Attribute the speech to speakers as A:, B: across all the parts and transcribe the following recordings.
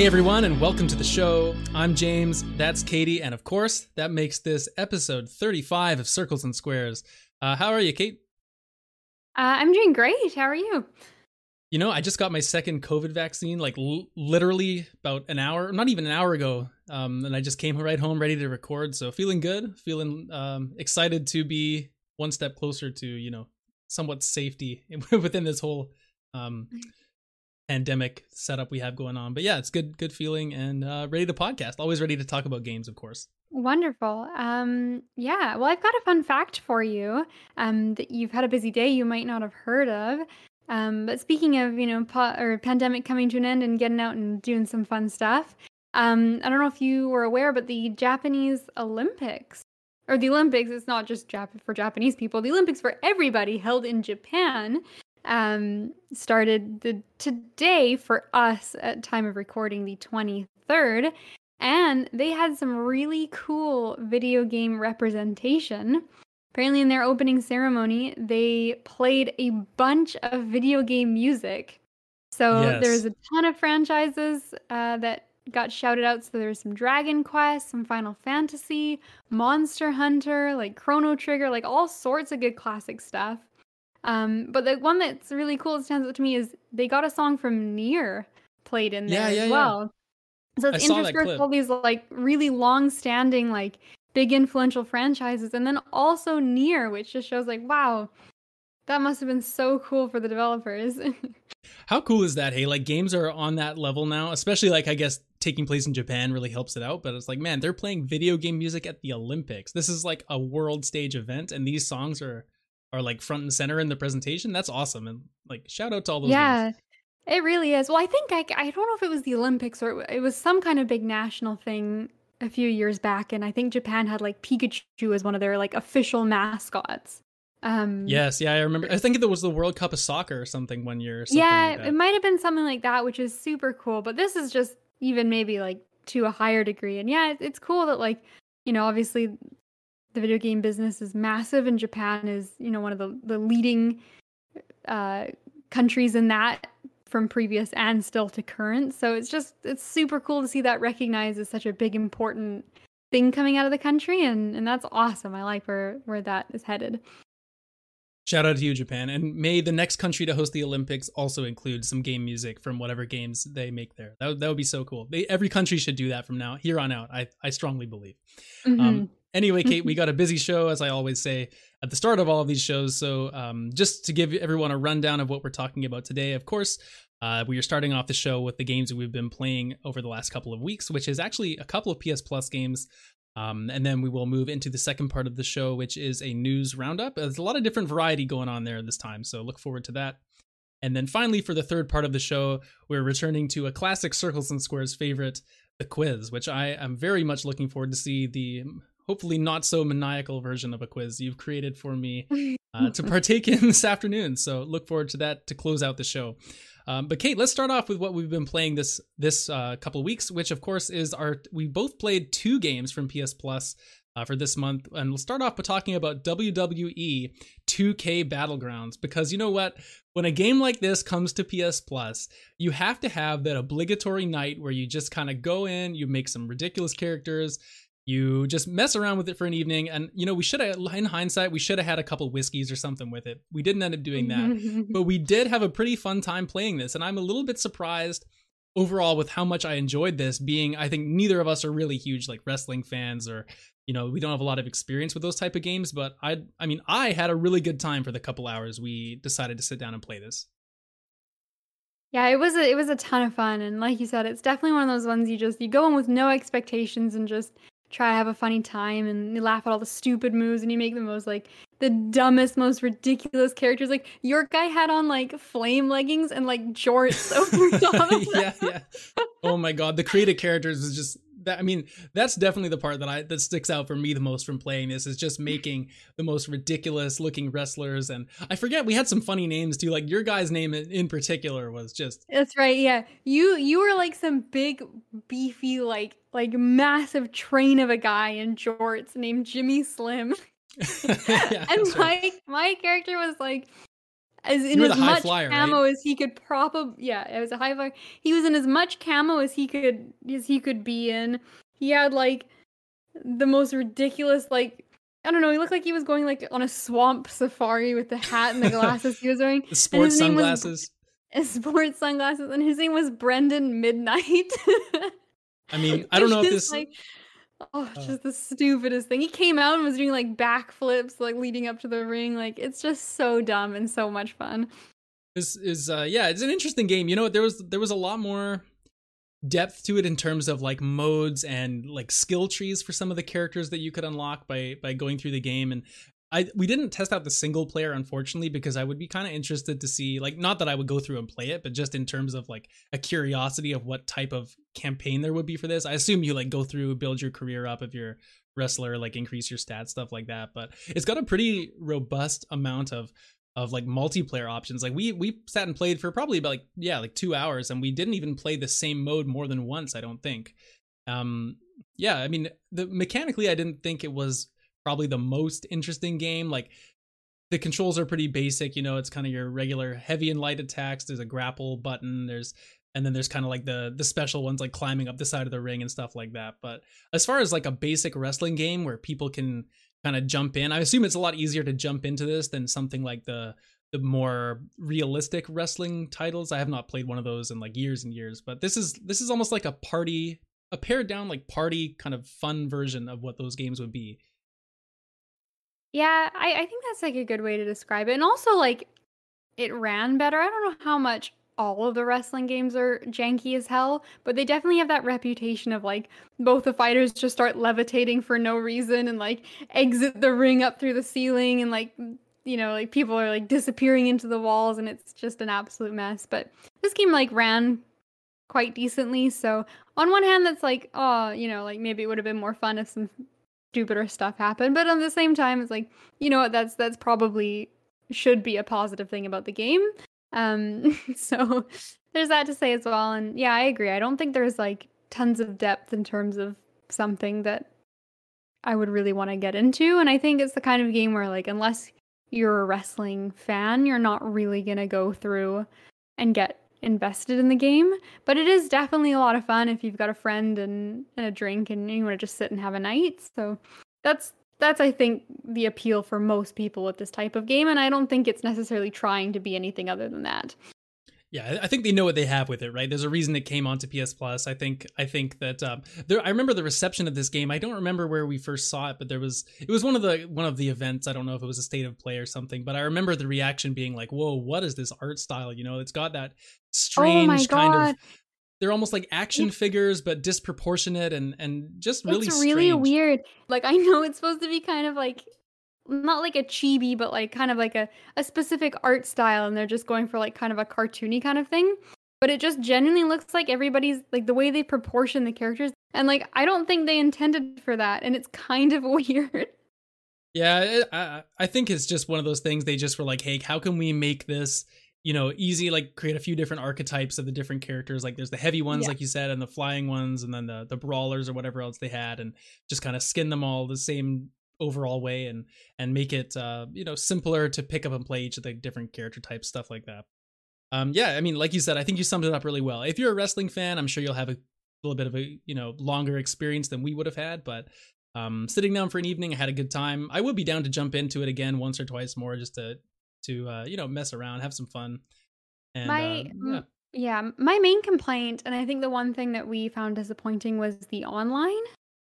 A: Hey everyone, and welcome to the show. I'm James, that's Katie, and of course, that makes this episode 35 of Circles and Squares. Uh, how are you, Kate?
B: Uh, I'm doing great. How are you?
A: You know, I just got my second COVID vaccine, like l- literally about an hour, not even an hour ago. Um, and I just came right home ready to record. So feeling good, feeling um, excited to be one step closer to, you know, somewhat safety within this whole um, pandemic setup we have going on. But yeah, it's good, good feeling and uh, ready to podcast. Always ready to talk about games, of course.
B: Wonderful. Um, yeah. Well, I've got a fun fact for you. Um, that you've had a busy day you might not have heard of. Um, but speaking of, you know, po- or pandemic coming to an end and getting out and doing some fun stuff. Um, I don't know if you were aware, but the Japanese Olympics, or the Olympics, it's not just Jap- for Japanese people. The Olympics for everybody, held in Japan, um, started the today for us at time of recording, the twenty third, and they had some really cool video game representation. Apparently, in their opening ceremony, they played a bunch of video game music. So
A: Yes.
B: there's a ton of franchises uh, that got shouted out. So there's some Dragon Quest, some Final Fantasy, Monster Hunter, like Chrono Trigger, like all sorts of good classic stuff. Um, but the one that's really cool that stands out to me is they got a song from NieR played in
A: Yeah,
B: there
A: yeah,
B: as
A: yeah.
B: well. So it's interspersed
A: clip.
B: all these like really long-standing, like big influential franchises, and then also NieR, which just shows like, wow, that must have been so cool for the developers.
A: How cool is that? Hey, like games are on that level now, especially like I guess taking place in Japan really helps it out. But it's like, man, they're playing video game music at the Olympics. This is like a world stage event, and these songs are are like front and center in the presentation. That's awesome, and like shout out to all those.
B: yeah,
A: games.
B: it really is. Well, I think I, I don't know if it was the Olympics or it was some kind of big national thing a few years back, and I think Japan had like Pikachu as one of their like official mascots. Um,
A: Yes, yeah, I remember. I think it was the World Cup of Soccer or something one year. Or something
B: yeah,
A: like
B: it might have been something like that, which is super cool. But this is just even maybe like to a higher degree. And yeah, it's cool that like you know obviously the video game business is massive, and Japan is you know one of the the leading uh, countries in that from previous and still to current. So it's just it's super cool to see that recognized as such a big important thing coming out of the country, and and that's awesome. I like where where that is headed.
A: Shout out to you, Japan, and may the next country to host the Olympics also include some game music from whatever games they make there. That would, that would be so cool. They, every country should do that from now here on out. I I strongly believe. Um,
B: Mhm.
A: Anyway, Kate, we got a busy show, as I always say at the start of all of these shows. So, um, just to give everyone a rundown of what we're talking about today, of course, uh, we are starting off the show with the games that we've been playing over the last couple of weeks, which is actually a couple of PS Plus games. Um, and then we will move into the second part of the show, which is a news roundup. There's a lot of different variety going on there this time, so look forward to that. And then finally, for the third part of the show, we're returning to a classic Circles and Squares favorite, the quiz, which I am very much looking forward to see the hopefully not so maniacal version of a quiz you've created for me uh, to partake in this afternoon. So look forward to that to close out the show. Um, but Kate, let's start off with what we've been playing this this uh, couple weeks, which of course is our we both played two games from PS Plus uh, for this month, and we'll start off by talking about WWE 2K Battlegrounds because you know what, when a game like this comes to PS Plus, you have to have that obligatory night where you just kind of go in, you make some ridiculous characters, you just mess around with it for an evening. And you know we should have in hindsight we should have had a couple whiskeys or something with it. We didn't end up doing that. But we did have a pretty fun time playing this. And i'm a little bit surprised overall with how much i enjoyed this being i think neither of us are really huge like wrestling fans or you know we don't have a lot of experience with those type of games. But i i mean i had a really good time for the couple hours we decided to sit down and play this.
B: Yeah, it was a it was a ton of fun, and like you said, it's definitely one of those ones you just you go in with no expectations and just try to have a funny time, and you laugh at all the stupid moves, and you make the most like the dumbest, most ridiculous characters. Like your guy had on like flame leggings and like jorts over top.
A: yeah yeah oh my god the creative characters is just that i mean that's definitely the part that i that sticks out for me the most from playing this is just making the most ridiculous looking wrestlers and i forget we had some funny names too like your guy's name in, in particular was just
B: That's right. Yeah, you you were like some big, beefy, like like massive train of a guy in jorts named Jimmy Slim.
A: yeah,
B: and my
A: right.
B: my character was like as in as much flyer, camo right? as he could probably yeah it was a high flyer he was in as much camo as he could as he could be in he had like the most ridiculous like I don't know. He looked like he was going like on a swamp safari with the hat and the glasses he was wearing.
A: the sports sunglasses.
B: Was, sports sunglasses, and his name was Brendan Midnight.
A: I mean, I don't know if this.
B: Like, oh, uh, just the stupidest thing. He came out and was doing like backflips, like leading up to the ring. Like it's just so dumb and so much fun.
A: This is uh yeah, it's an interesting game. You know, there was there was a lot more depth to it in terms of like modes and like skill trees for some of the characters that you could unlock by by going through the game and I we didn't test out the single player unfortunately because I would be kind of interested to see like not that I would go through and play it but just in terms of like a curiosity of what type of campaign there would be for this. I assume you like go through build your career up if you're wrestler like increase your stats stuff like that but it's got a pretty robust amount of of like multiplayer options. Like we we sat and played for probably about like yeah like two hours, and we didn't even play the same mode more than once. I don't think. Um, yeah, I mean, the mechanically, I didn't think it was probably the most interesting game. Like the controls are pretty basic. You know, it's kind of your regular heavy and light attacks. There's a grapple button. There's and then there's kind of like the the special ones like climbing up the side of the ring and stuff like that. But as far as like a basic wrestling game where people can kind of jump in. I assume it's a lot easier to jump into this than something like the the more realistic wrestling titles. I have not played one of those in like years and years, but this is this is almost like a party, a pared down like party kind of fun version of what those games would be.
B: Yeah, I, I think that's like a good way to describe it. And also like it ran better. I don't know how much all of the wrestling games are janky as hell, but they definitely have that reputation of like both the fighters just start levitating for no reason and like exit the ring up through the ceiling and like you know like people are like disappearing into the walls and it's just an absolute mess. But this game like ran quite decently, so on one hand that's like oh you know like maybe it would have been more fun if some stupider stuff happened, but on the same time it's like you know what that's that's probably should be a positive thing about the game um, so there's that to say as well. And yeah, I agree. I don't think there's like tons of depth in terms of something that I would really want to get into. And I think it's the kind of game where like unless you're a wrestling fan, you're not really gonna go through and get invested in the game. But it is definitely a lot of fun if you've got a friend and, and a drink and you want to just sit and have a night. So that's that's I think the appeal for most people with this type of game and I don't think it's necessarily trying to be anything other than that.
A: Yeah, I think they know what they have with it, right? There's a reason it came onto PS Plus. I think I think that um, there. I remember the reception of this game. I don't remember where we first saw it, but there was it was one of the one of the events. I don't know if it was a state of play or something, but I remember the reaction being like, "Whoa, what is this art style?" You know, it's got that oh strange oh kind of they're almost like action figures but disproportionate and and just really it's really strange.
B: weird like i know it's supposed to be kind of like not like a chibi but like kind of like a, a specific art style and they're just going for like kind of a cartoony kind of thing. But it just genuinely looks like everybody's like the way they proportion the characters. And like i don't think they intended for that and it's kind of weird.
A: Yeah i i think it's just one of those things they just were like hey how can we make this you know easy? Like create a few different archetypes of the different characters. Like there's the heavy ones yeah. like you said and the flying ones and then the the brawlers or whatever else they had and just kind of skin them all the same overall way and and make it uh you know simpler to pick up and play each of the different character types stuff like that um yeah i mean like you said i think you summed it up really well if you're a wrestling fan i'm sure you'll have a little bit of a you know longer experience than we would have had but um sitting down for an evening i had a good time i would be down to jump into it again once or twice more just to to uh, you know mess around, have some fun.
B: And my uh, yeah. yeah, my main complaint, and I think the one thing that we found disappointing was the online.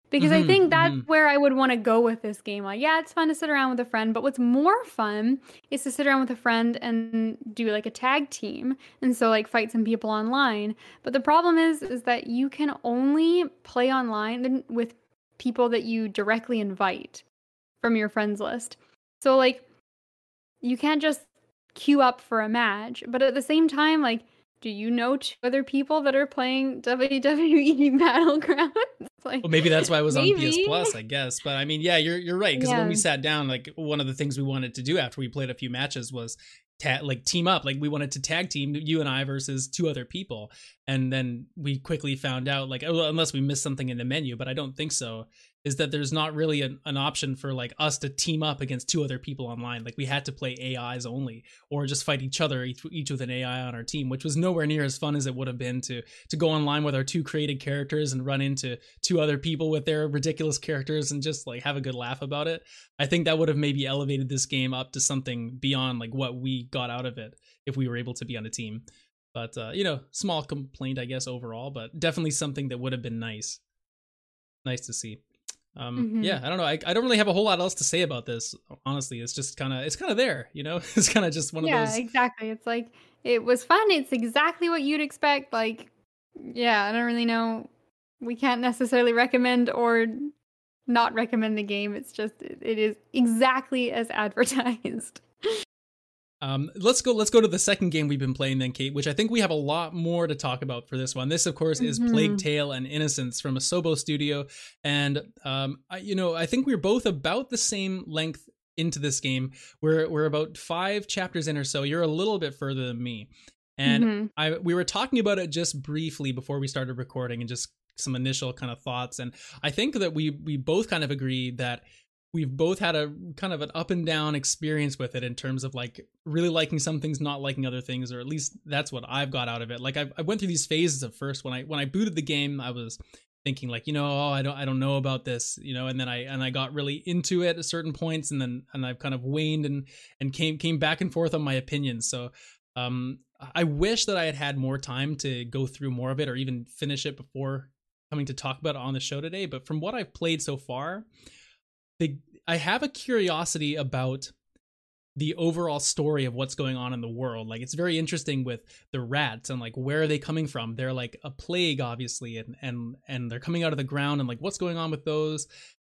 B: Because mm-hmm, I think that's mm-hmm. where I would want to go with this game. Like, yeah, it's fun to sit around with a friend, but what's more fun is to sit around with a friend and do like a tag team, and so like fight some people online. But the problem is, is that you can only play online with people that you directly invite from your friends list. So like you can't just queue up for a match. But at the same time, like, do you know two other people that are playing WWE Battlegrounds?
A: Like, well, maybe that's why I was maybe. on PS Plus, I guess. But I mean, yeah, you're you're right because yeah. when we sat down, like one of the things we wanted to do after we played a few matches was ta- like team up. Like we wanted to tag team you and I versus two other people, and then we quickly found out like, oh, unless we missed something in the menu, but I don't think so. Is that there's not really an, an option for like us to team up against two other people online. Like we had to play AIs only, or just fight each other, each, each with an AI on our team, which was nowhere near as fun as it would have been to to go online with our two created characters and run into two other people with their ridiculous characters and just like have a good laugh about it. I think that would have maybe elevated this game up to something beyond like what we got out of it if we were able to be on a team. But uh, you know, small complaint, I guess overall, but definitely something that would have been nice. Nice to see. Um, mm-hmm. Yeah, I don't know. I, I don't really have a whole lot else to say about this. Honestly, it's just kind of it's kind of there. You know, it's kind of just one
B: yeah,
A: of those.
B: Yeah, exactly. It's like it was fun. It's exactly what you'd expect. Like, yeah, I don't really know. We can't necessarily recommend or not recommend the game. It's just it is exactly as advertised.
A: Um, let's go. Let's go to the second game we've been playing then, Kate. Which I think we have a lot more to talk about for this one. This, of course, is mm-hmm. Plague Tale and Innocence from Asobo Studio, and um, I, you know, I think we're both about the same length into this game. We're we're about five chapters in or so. You're a little bit further than me, and mm-hmm. I we were talking about it just briefly before we started recording, and just some initial kind of thoughts. And I think that we we both kind of agree that we've both had a kind of an up and down experience with it in terms of like really liking some things not liking other things or at least that's what i've got out of it. Like i, I went through these phases at first when i when i booted the game i was thinking like you know oh i don't i don't know about this you know and then i and i got really into it at certain points and then and i've kind of waned and and came came back and forth on my opinions. So um i wish that i had had more time to go through more of it or even finish it before coming to talk about it on the show today but from what i've played so far I have a curiosity about the overall story of what's going on in the world. Like it's very interesting with the rats and like where are they coming from? They're like a plague obviously and and and they're coming out of the ground and like what's going on with those?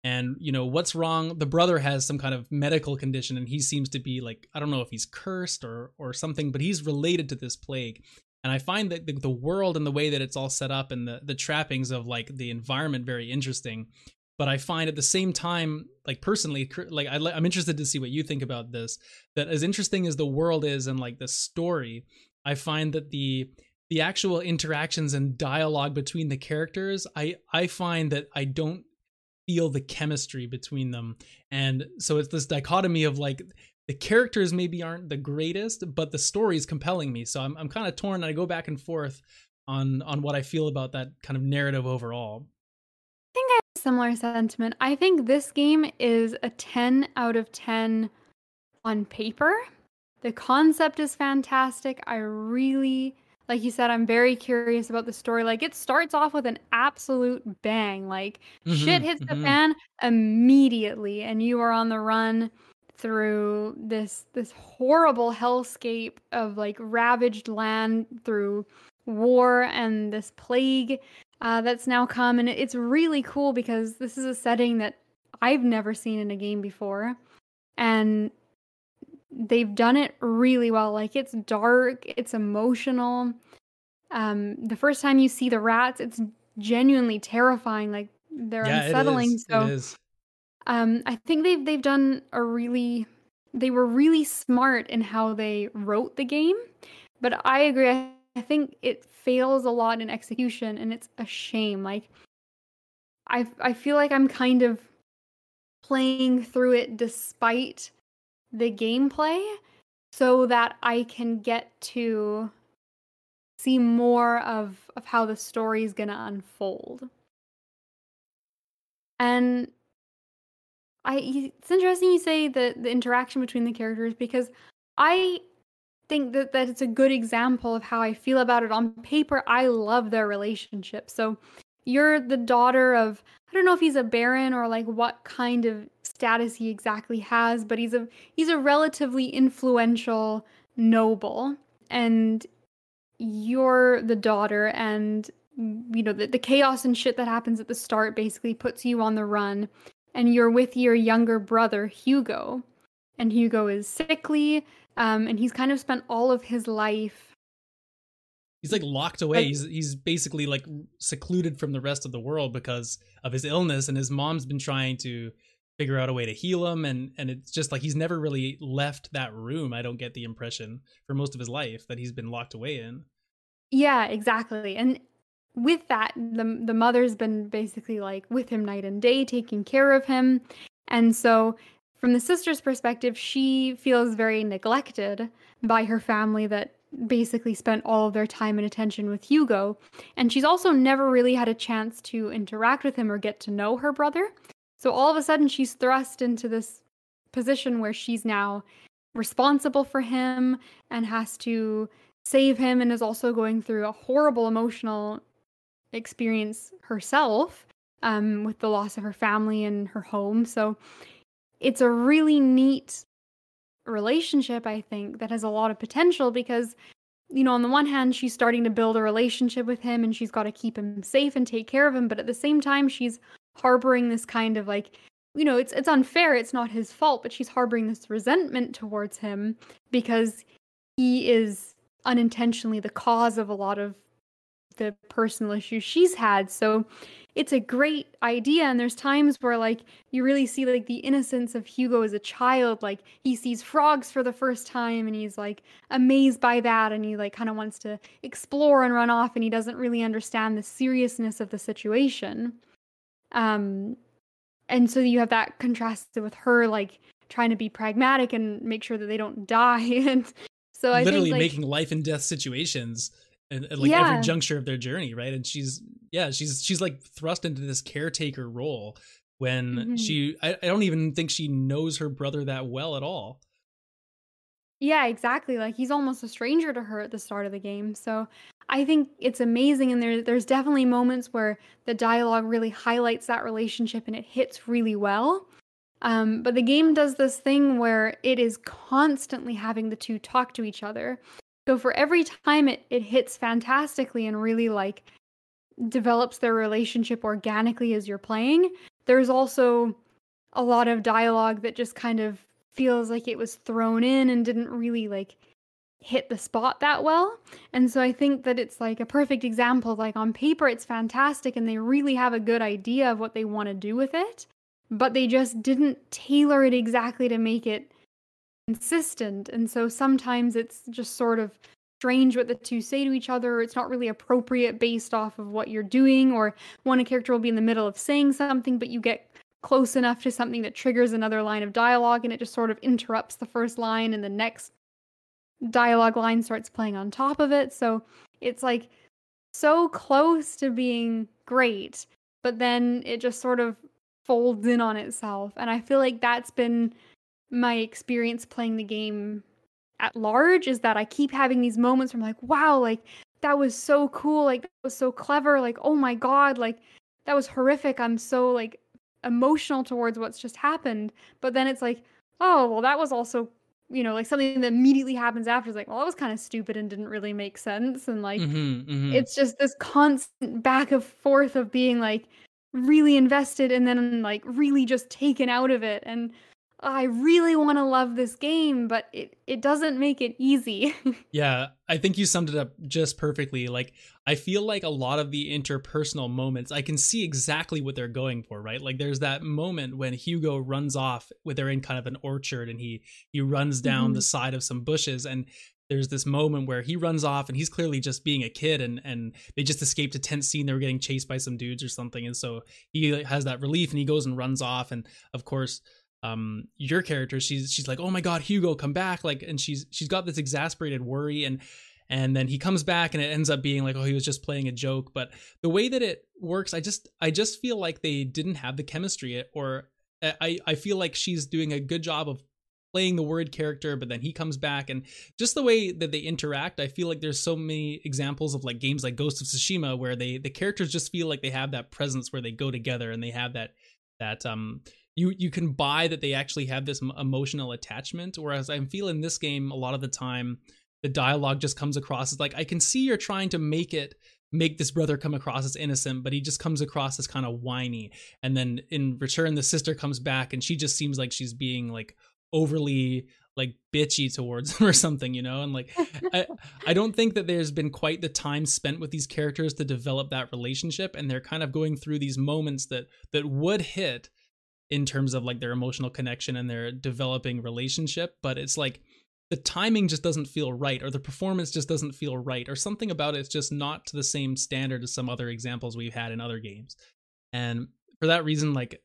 A: And you know, what's wrong? The brother has some kind of medical condition and he seems to be like I don't know if he's cursed or or something, but he's related to this plague. And I find that the, the world and the way that it's all set up and the the trappings of like the environment very interesting but I find at the same time, like personally, like I, am interested to see what you think about this. That as interesting as the world is and like the story, I find that the the actual interactions and dialogue between the characters, I I find that I don't feel the chemistry between them, and so it's this dichotomy of like the characters maybe aren't the greatest, but the story is compelling me. So I'm I'm kind of torn. And I go back and forth on on what I feel about that kind of narrative overall
B: similar sentiment. I think this game is a 10 out of 10 on paper. The concept is fantastic. I really, like you said, I'm very curious about the story. Like it starts off with an absolute bang. Like mm-hmm, shit hits mm-hmm. the fan immediately and you are on the run through this this horrible hellscape of like ravaged land through war and this plague uh, that's now come, and it's really cool because this is a setting that I've never seen in a game before, and they've done it really well. Like it's dark, it's emotional. Um, the first time you see the rats, it's genuinely terrifying. Like they're yeah, unsettling. so, um, I think they've they've done a really they were really smart in how they wrote the game. But I agree. I I think it fails a lot in execution and it's a shame. Like I I feel like I'm kind of playing through it despite the gameplay so that I can get to see more of of how the story is going to unfold. And I it's interesting you say the the interaction between the characters because I think that, that it's a good example of how I feel about it on paper. I love their relationship. So you're the daughter of I don't know if he's a baron or like what kind of status he exactly has, but he's a he's a relatively influential noble and you're the daughter and you know the, the chaos and shit that happens at the start basically puts you on the run and you're with your younger brother Hugo and Hugo is sickly um, and he's kind of spent all of his life.
A: He's like locked away. Like, he's he's basically like secluded from the rest of the world because of his illness, and his mom's been trying to figure out a way to heal him, and and it's just like he's never really left that room. I don't get the impression for most of his life that he's been locked away in.
B: Yeah, exactly. And with that, the the mother's been basically like with him night and day, taking care of him. And so from the sister's perspective, she feels very neglected by her family that basically spent all of their time and attention with Hugo. And she's also never really had a chance to interact with him or get to know her brother. So all of a sudden, she's thrust into this position where she's now responsible for him and has to save him and is also going through a horrible emotional experience herself um, with the loss of her family and her home. So it's a really neat relationship, I think, that has a lot of potential because, you know, on the one hand, she's starting to build a relationship with him and she's got to keep him safe and take care of him. But at the same time, she's harboring this kind of like, you know, it's it's unfair, it's not his fault, but she's harboring this resentment towards him because he is unintentionally the cause of a lot of the personal issues she's had. So it's a great idea and there's times where like you really see like the innocence of Hugo as a child. Like he sees frogs for the first time and he's like amazed by that and he like kind of wants to explore and run off and he doesn't really understand the seriousness of the situation. Um and so you have that contrasted with her like trying to be pragmatic and make sure that they don't die. And so I
A: literally
B: think, like,
A: making life and death situations and, and like
B: Yeah.
A: every juncture of their journey, right? And she's yeah, she's she's like thrust into this caretaker role when
B: Mhm.
A: she I, I don't even think she knows her brother that well at all.
B: Yeah, exactly. Like he's almost a stranger to her at the start of the game. So I think it's amazing and there there's definitely moments where the dialogue really highlights that relationship and it hits really well. Um, but the game does this thing where it is constantly having the two talk to each other. So for every time it, it hits fantastically and really like develops their relationship organically as you're playing, there's also a lot of dialogue that just kind of feels like it was thrown in and didn't really like hit the spot that well. And so I think that it's like a perfect example. Like on paper, it's fantastic and they really have a good idea of what they want to do with it, but they just didn't tailor it exactly to make it consistent. And so sometimes it's just sort of strange what the two say to each other. It's not really appropriate based off of what you're doing, or one character will be in the middle of saying something, but you get close enough to something that triggers another line of dialogue and it just sort of interrupts the first line and the next dialogue line starts playing on top of it. So it's like so close to being great, but then it just sort of folds in on itself. And I feel like that's been my experience playing the game at large is that I keep having these moments where I'm like, wow, like that was so cool, like that was so clever, like oh my god, like that was horrific. I'm so like emotional towards what's just happened. But then it's like, oh, well that was also, you know, like something that immediately happens after is like, well, that was kind of stupid and didn't really make sense and like
A: Mhm, mhm.
B: it's just this constant back and forth of being like really invested and then like really just taken out of it and I really want to love this game but it it doesn't make it easy.
A: Yeah, I think you summed it up just perfectly. Like, I feel like a lot of the interpersonal moments, I can see exactly what they're going for, right? Like, there's that moment when Hugo runs off, where they're in kind of an orchard, and he he runs down the mm-hmm. side of some bushes, and there's this moment where he runs off, and he's clearly just being a kid, and and they just escaped a tense scene. They were getting chased by some dudes or something, and so he has that relief, and he goes and runs off, and of course um your character she's she's like oh my god hugo come back like and she's she's got this exasperated worry and and then he comes back and it ends up being like oh he was just playing a joke. But the way that it works i just i just feel like they didn't have the chemistry or i i feel like she's doing a good job of playing the word character but then he comes back and just the way that they interact i feel like there's so many examples of like games like ghost of tsushima where they the characters just feel like they have that presence where they go together and they have that that um you you can buy that they actually have this emotional attachment whereas i'm feeling this game a lot of the time the dialogue just comes across as like i can see you're trying to make it make this brother come across as innocent but he just comes across as kind of whiny. And then in return the sister comes back and she just seems like she's being like overly like bitchy towards him or something you know? And like I, I don't think that there's been quite the time spent with these characters to develop that relationship and they're kind of going through these moments that that would hit in terms of like their emotional connection and their developing relationship but it's like the timing just doesn't feel right or the performance just doesn't feel right or something about it's just not to the same standard as some other examples we've had in other games. And for that reason like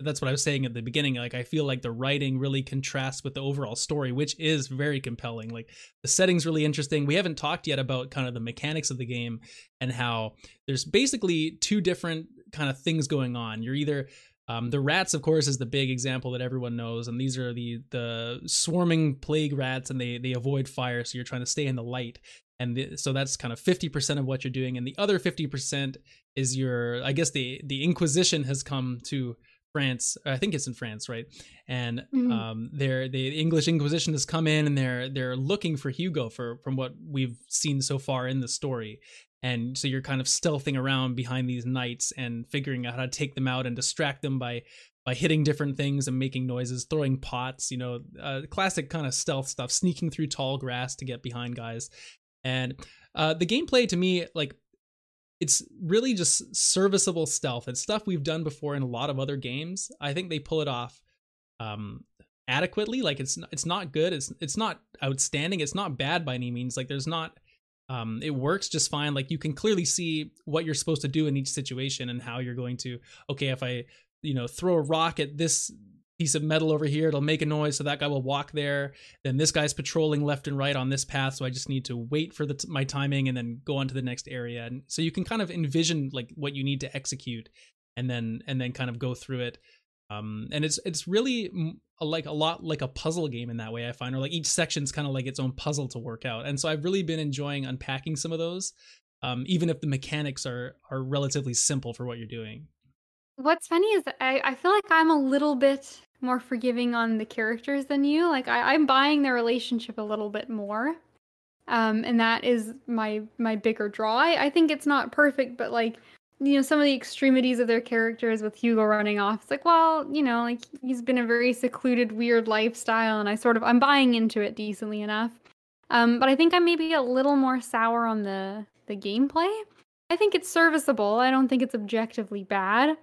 A: that's what i was saying at the beginning like i feel like the writing really contrasts with the overall story which is very compelling like the setting's really interesting. We haven't talked yet about kind of the mechanics of the game and how there's basically two different kind of things going on. You're either um, the rats, of course, is the big example that everyone knows, and these are the the swarming plague rats, and they they avoid fire, so you're trying to stay in the light, and the, so that's kind of fifty percent of what you're doing, and the other fifty percent is your, I guess the the Inquisition has come to France. I think it's in France, right? And mm-hmm. um, they're, the English Inquisition has come in and they're they're looking for Hugo for from what we've seen so far in the story and so you're kind of stealthing around behind these knights and figuring out how to take them out and distract them by by hitting different things and making noises throwing pots you know uh, classic kind of stealth stuff sneaking through tall grass to get behind guys. And uh, the gameplay to me like it's really just serviceable stealth. It's stuff we've done before in a lot of other games. I think they pull it off um, adequately. Like it's it's not good. It's it's not outstanding. It's not bad by any means. Like there's not um, it works just fine. Like you can clearly see what you're supposed to do in each situation and how you're going to. Okay, if I you know throw a rock at this piece of metal over here, it'll make a noise, so that guy will walk there. Then this guy's patrolling left and right on this path, so I just need to wait for t- my timing and then go on to the next area. And so you can kind of envision like what you need to execute, and then and then kind of go through it um and it's it's really like a lot like a puzzle game in that way i find or like each section's kind of like its own puzzle to work out and so i've really been enjoying unpacking some of those um even if the mechanics are are relatively simple for what you're doing.
B: What's funny is i i feel like i'm a little bit more forgiving on the characters than you like I, i'm buying their relationship a little bit more um and that is my my bigger draw. I, I think it's not perfect but like you know some of the extremities of their characters with Hugo running off. It's like, well, you know, like he's been a very secluded, weird lifestyle, and I sort of I'm buying into it decently enough. Um, but I think I'm maybe a little more sour on the the gameplay. I think it's serviceable. I don't think it's objectively bad,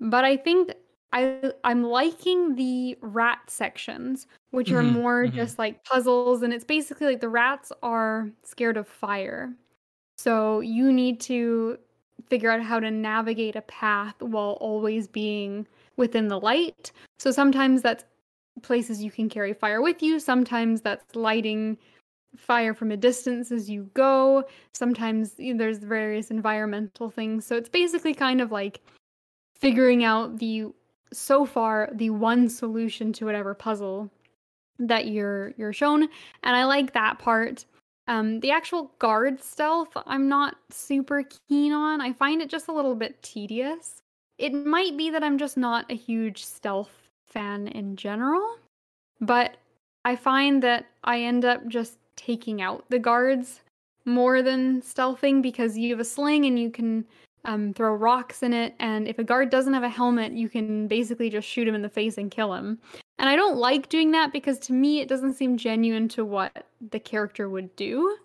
B: but I think I I'm liking the rat sections, which mm-hmm, are more mm-hmm. just like puzzles, and it's basically like the rats are scared of fire. So you need to figure out how to navigate a path while always being within the light. So sometimes that's places you can carry fire with you, sometimes that's lighting fire from a distance as you go. Sometimes you know, there's various environmental things. So it's basically kind of like figuring out the so far the one solution to whatever puzzle that you're you're shown and I like that part. Um, the actual guard stealth, I'm not super keen on. I find it just a little bit tedious. It might be that I'm just not a huge stealth fan in general, but I find that I end up just taking out the guards more than stealthing because you have a sling and you can um, throw rocks in it. And if a guard doesn't have a helmet, you can basically just shoot him in the face and kill him. And I don't like doing that because to me it doesn't seem genuine to what the character would do.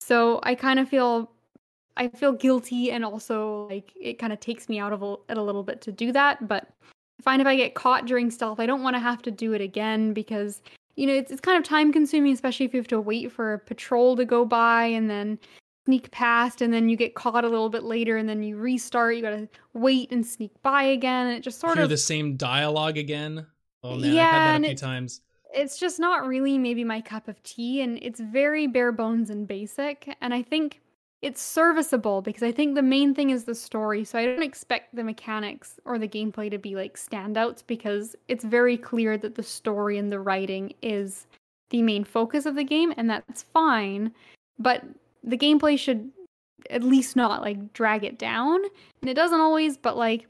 B: So I kind of feel I feel guilty and also like it kind of takes me out of it a little bit to do that, but I find if I get caught during stealth, I don't want to have to do it again because you know, it's it's kind of time consuming especially if you have to wait for a patrol to go by and then sneak past and then you get caught a little bit later and then you restart, you got to wait and sneak by again and it just sort
A: Hear
B: of
A: the same dialogue again. Oh man, yeah, I've had that a few times.
B: It's just not really maybe my cup of tea, and it's very bare bones and basic. And I think it's serviceable because I think the main thing is the story. So I don't expect the mechanics or the gameplay to be like standouts because it's very clear that the story and the writing is the main focus of the game, and that's fine. But the gameplay should at least not like drag it down. And it doesn't always, but like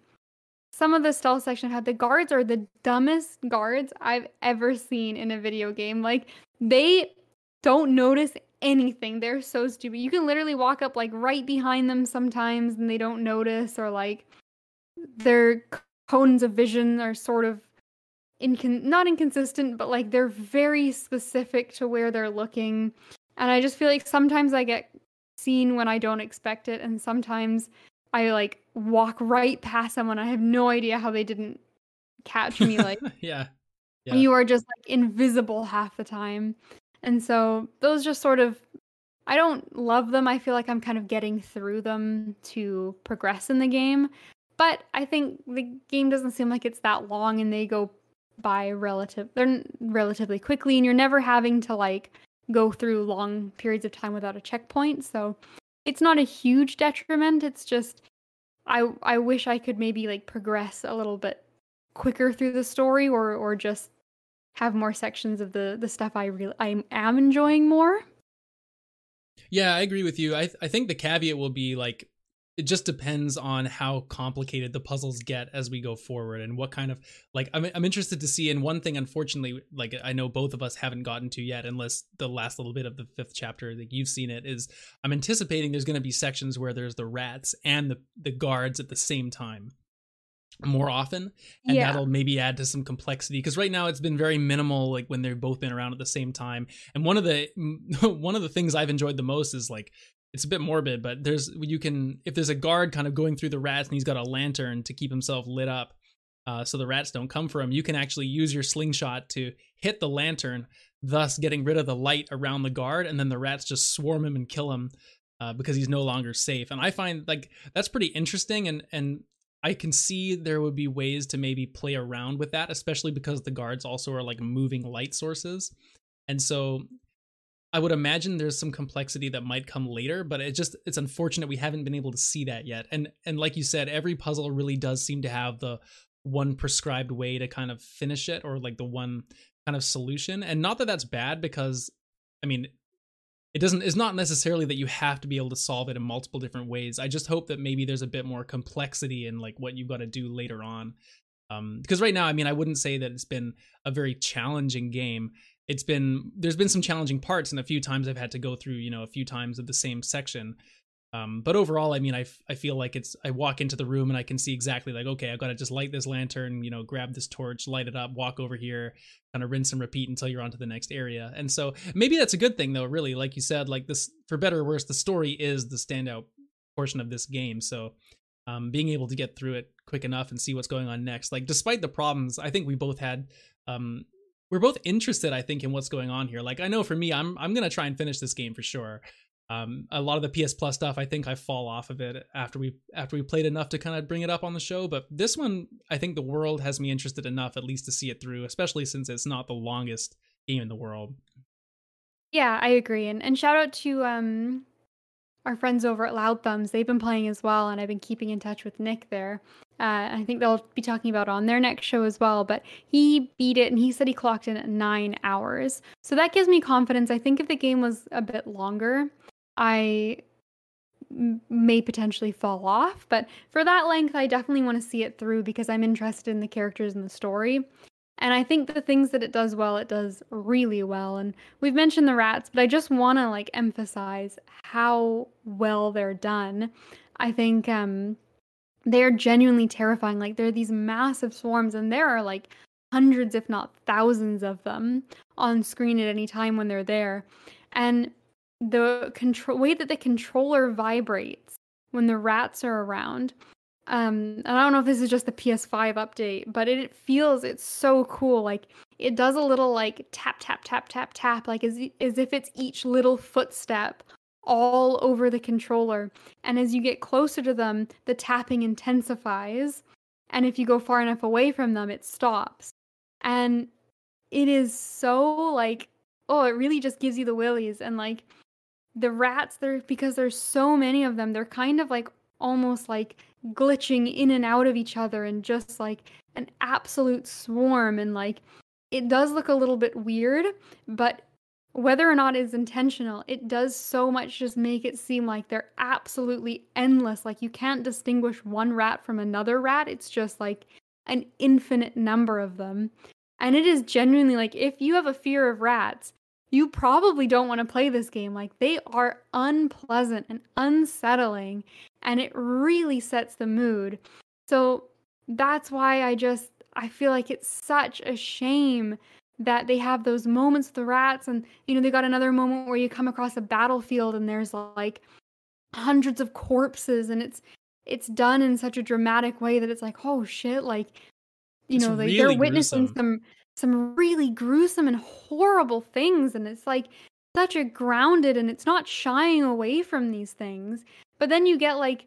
B: some of the stealth section had the guards are the dumbest guards I've ever seen in a video game. Like they don't notice anything. They're so stupid. You can literally walk up like right behind them sometimes and they don't notice or like their cones of vision are sort of incon- not inconsistent, but like they're very specific to where they're looking. And I just feel like sometimes I get seen when I don't expect it and sometimes I like walk right past someone. I have no idea how they didn't catch me. Like,
A: yeah.
B: yeah. You are just like invisible half the time. And so those just sort of I don't love them. I feel like I'm kind of getting through them to progress in the game. But I think the game doesn't seem like it's that long and they go by relative they're relatively quickly and you're never having to like go through long periods of time without a checkpoint. So it's not a huge detriment. It's just I I wish I could maybe like progress a little bit quicker through the story or or just have more sections of the the stuff I really I am enjoying more.
A: Yeah, I agree with you. I th- I think the caveat will be like it just depends on how complicated the puzzles get as we go forward and what kind of like I'm I'm interested to see and one thing unfortunately like I know both of us haven't gotten to yet unless the last little bit of the fifth chapter like you've seen it is I'm anticipating there's going to be sections where there's the rats and the the guards at the same time more often and yeah. that'll maybe add to some complexity because right now it's been very minimal like when they've both been around at the same time and one of the one of the things i've enjoyed the most is like it's a bit morbid but there's you can if there's a guard kind of going through the rats and he's got a lantern to keep himself lit up uh, so the rats don't come for him you can actually use your slingshot to hit the lantern thus getting rid of the light around the guard and then the rats just swarm him and kill him uh, because he's no longer safe and i find like that's pretty interesting and and I can see there would be ways to maybe play around with that, especially because the guards also are like moving light sources. And so I would imagine there's some complexity that might come later, but it just it's unfortunate we haven't been able to see that yet. And and like you said, every puzzle really does seem to have the one prescribed way to kind of finish it or like the one kind of solution. And not that that's bad because I mean, it doesn't it's not necessarily that you have to be able to solve it in multiple different ways i just hope that maybe there's a bit more complexity in like what you've got to do later on um because right now i mean i wouldn't say that it's been a very challenging game it's been there's been some challenging parts and a few times i've had to go through you know a few times of the same section um, but overall, I mean, I, I feel like it's I walk into the room and I can see exactly like okay, I've got to just light this lantern, you know, grab this torch, light it up, walk over here, kind of rinse and repeat until you're onto the next area. And so maybe that's a good thing though, really. Like you said, like this for better or worse, the story is the standout portion of this game. So um, being able to get through it quick enough and see what's going on next, like despite the problems, I think we both had um, we're both interested i think in what's going on here like i know for me i'm i'm gonna try and finish this game for sure um, a lot of the PS Plus stuff, I think I fall off of it after we after we played enough to kind of bring it up on the show. But this one, I think the world has me interested enough at least to see it through, especially since it's not the longest game in the world.
B: Yeah, I agree. And and shout out to um our friends over at Loud Thumbs. They've been playing as well, and I've been keeping in touch with Nick there. Uh, I think they'll be talking about on their next show as well. But he beat it, and he said he clocked in at nine hours. So that gives me confidence. I think if the game was a bit longer, I may potentially fall off, but for that length, I definitely want to see it through because I'm interested in the characters and the story. And I think the things that it does well, it does really well. And we've mentioned the rats, but I just want to like emphasize how well they're done. I think um they're genuinely terrifying. Like there are these massive swarms and there are like hundreds if not thousands of them on screen at any time when they're there. And the control way that the controller vibrates when the rats are around. Um, and I don't know if this is just the PS5 update, but it, it feels it's so cool. Like it does a little like tap tap tap tap tap, like as as if it's each little footstep all over the controller. And as you get closer to them, the tapping intensifies. And if you go far enough away from them, it stops. And it is so like, oh, it really just gives you the willies. And like, the rats they're because there's so many of them they're kind of like almost like glitching in and out of each other and just like an absolute swarm and like it does look a little bit weird but whether or not it's intentional it does so much just make it seem like they're absolutely endless like you can't distinguish one rat from another rat it's just like an infinite number of them and it is genuinely like if you have a fear of rats you probably don't want to play this game. Like they are unpleasant and unsettling, and it really sets the mood. So that's why I just I feel like it's such a shame that they have those moments with the rats and you know they got another moment where you come across a battlefield and there's like hundreds of corpses and it's it's done in such a dramatic way that it's like oh shit like you it's know really they're witnessing gruesome. some some really gruesome and horrible things and it's like such a grounded and it's not shying away from these things. But then you get like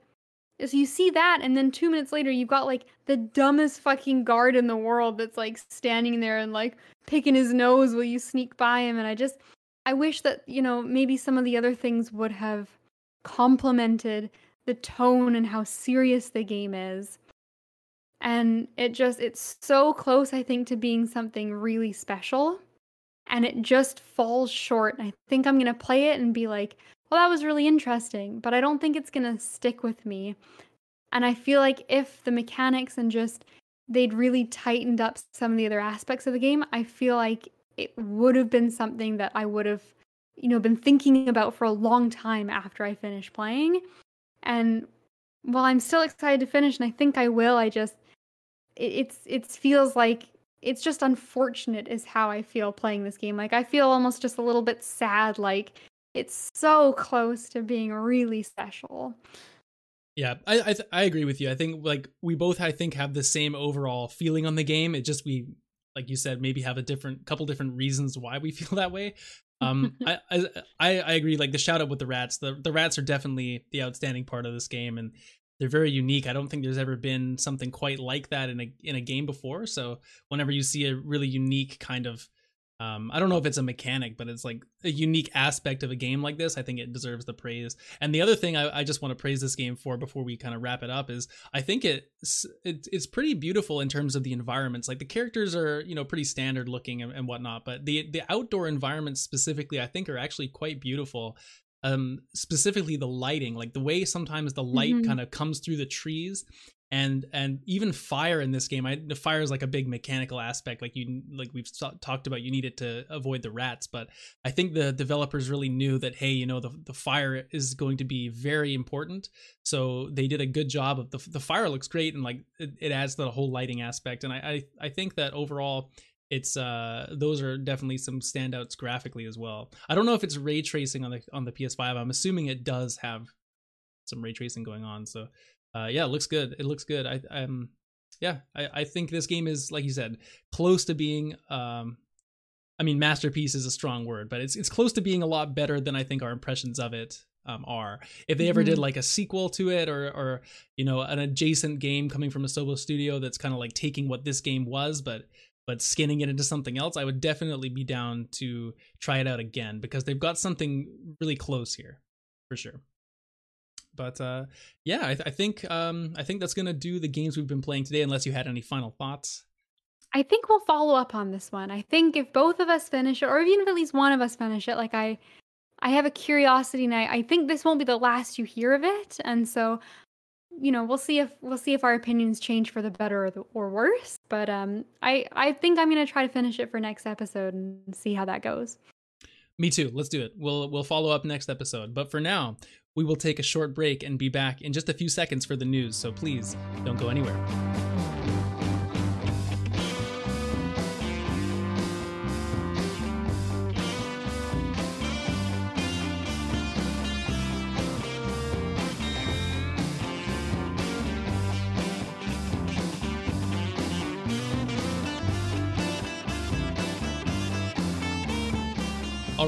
B: so you see that and then 2 minutes later you've got like the dumbest fucking guard in the world that's like standing there and like picking his nose while you sneak by him and I just I wish that, you know, maybe some of the other things would have complemented the tone and how serious the game is. And it just it's so close I think to being something really special and it just falls short. And I think I'm going to play it and be like, "Well, that was really interesting," but I don't think it's going to stick with me. And I feel like if the mechanics and just they'd really tightened up some of the other aspects of the game, I feel like it would have been something that I would have, you know, been thinking about for a long time after I finished playing. And while I'm still excited to finish, and I think I will, I just it, it's it feels like it's just unfortunate is how I feel playing this game. Like I feel almost just a little bit sad like it's so close to being really special.
A: Yeah, I I, th- I agree with you. I think like we both I think have the same overall feeling on the game. It just we like you said maybe have a different couple different reasons why we feel that way. Um, I, I I agree. Like the shout out with the rats, the the rats are definitely the outstanding part of this game, and they're very unique. I don't think there's ever been something quite like that in a in a game before. So whenever you see a really unique kind of um, I don't know if it's a mechanic, but it's like a unique aspect of a game like this. I think it deserves the praise. And the other thing I, I just want to praise this game for before we kind of wrap it up is I think it's it, it's pretty beautiful in terms of the environments. Like the characters are you know pretty standard looking and, and whatnot, but the the outdoor environments specifically I think are actually quite beautiful um specifically the lighting like the way sometimes the light mm-hmm. kind of comes through the trees and and even fire in this game I, the fire is like a big mechanical aspect like you like we've talked about you need it to avoid the rats but i think the developers really knew that hey you know the, the fire is going to be very important so they did a good job of the, the fire looks great and like it, it adds to the whole lighting aspect and I, I i think that overall it's uh those are definitely some standouts graphically as well. I don't know if it's ray tracing on the on the PS5. I'm assuming it does have some ray tracing going on. So uh yeah, it looks good. It looks good. I um yeah, I, I think this game is like you said, close to being um I mean masterpiece is a strong word, but it's it's close to being a lot better than I think our impressions of it um, are. If they ever mm-hmm. did like a sequel to it or or you know an adjacent game coming from Asobo Studio that's kind of like taking what this game was but but skinning it into something else, I would definitely be down to try it out again because they've got something really close here, for sure. But uh, yeah, I, th- I think um, I think that's gonna do the games we've been playing today. Unless you had any final thoughts.
B: I think we'll follow up on this one. I think if both of us finish it, or even if at least one of us finish it, like I, I have a curiosity, and I, I think this won't be the last you hear of it, and so you know we'll see if we'll see if our opinions change for the better or, the, or worse but um i i think i'm gonna try to finish it for next episode and see how that goes
A: me too. Let's do it. We'll we'll follow up next episode. But for now we will take a short break and be back in just a few seconds for the news. So please don't go anywhere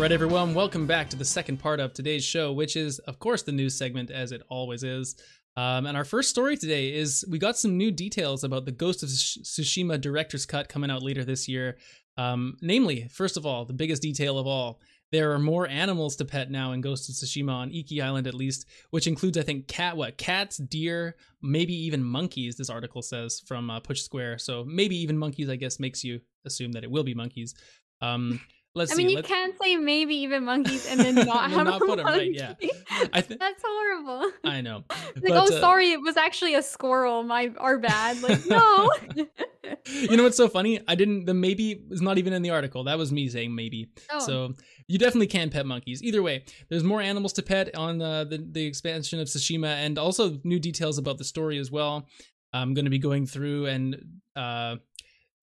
A: right, everyone, welcome back to the second part of today's show, which is, of course, the news segment, as it always is. Um, and our first story today is we got some new details about the Ghost of Tsushima director's cut coming out later this year. Um, namely, first of all, the biggest detail of all, there are more animals to pet now in Ghost of Tsushima on Iki Island, at least, which includes, I think, cat, what, cats, deer, maybe even monkeys. This article says from uh, Push Square. So maybe even monkeys, I guess, makes you assume that it will be monkeys. Um, Let's
B: I mean,
A: see,
B: you can't say maybe even monkeys and then not have not a monkey. Right, yeah. I th- That's horrible.
A: I know.
B: like, but, oh, uh, sorry, it was actually a squirrel. My our bad. Like, no.
A: you know what's so funny? I didn't. The maybe is not even in the article. That was me saying maybe. Oh. So you definitely can pet monkeys. Either way, there's more animals to pet on uh, the the expansion of Tsushima, and also new details about the story as well. I'm going to be going through and uh,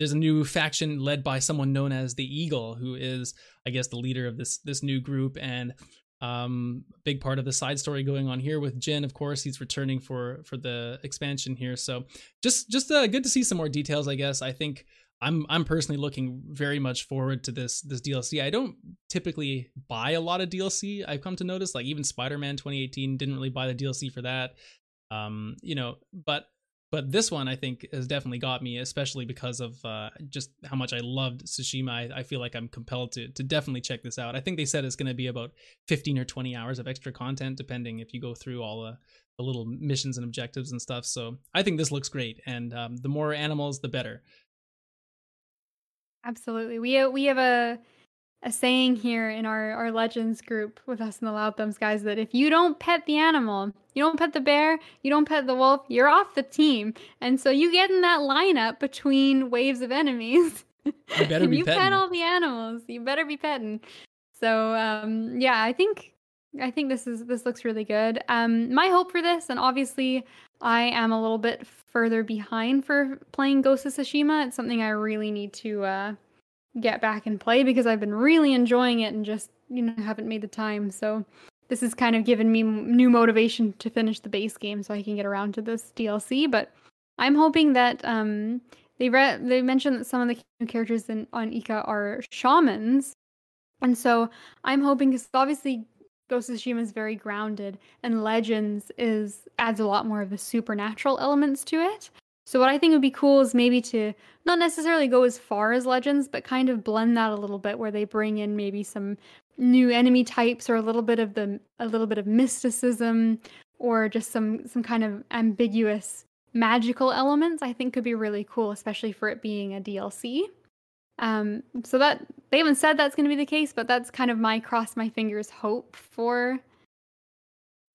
A: there's a new faction led by someone known as the Eagle, who is, I guess, the leader of this this new group, and um, big part of the side story going on here with Jin. Of course, he's returning for for the expansion here, so just just uh, good to see some more details. I guess I think I'm I'm personally looking very much forward to this this DLC. I don't typically buy a lot of DLC. I've come to notice, like even Spider-Man 2018 didn't really buy the DLC for that. Um, you know, but but this one I think has definitely got me, especially because of uh, just how much I loved Tsushima. I, I, feel like I'm compelled to to definitely check this out. I think they said it's going to be about 15 or 20 hours of extra content, depending if you go through all the, the little missions and objectives and stuff. So I think this looks great, and um, the more animals, the better.
B: Absolutely, we we have a a saying here in our, our legends group with us in the Loud Thumbs guys that if you don't pet the animal, you don't pet the bear, you don't pet the wolf, you're off the team. And so you get in that lineup between waves of enemies.
A: You better be
B: you
A: petting.
B: pet all the animals. You better be petting. So um, yeah, I think I think this is this looks really good. Um, my hope for this, and obviously I am a little bit further behind for playing Ghost of Tsushima. It's something I really need to uh, get back and play because I've been really enjoying it and just, you know, haven't made the time. So this has kind of given me new motivation to finish the base game so I can get around to this DLC. But I'm hoping that um, they re- they mentioned that some of the characters in on Iki are shamans, and so I'm hoping because obviously Ghost of Tsushima is very grounded, and Legends is adds a lot more of the supernatural elements to it. So what I think would be cool is maybe to not necessarily go as far as Legends, but kind of blend that a little bit where they bring in maybe some new enemy types or a little bit of the a little bit of mysticism or just some some kind of ambiguous magical elements I think could be really cool, especially for it being a DLC. Um, so that they haven't said that's going to be the case, but that's kind of my cross my fingers hope for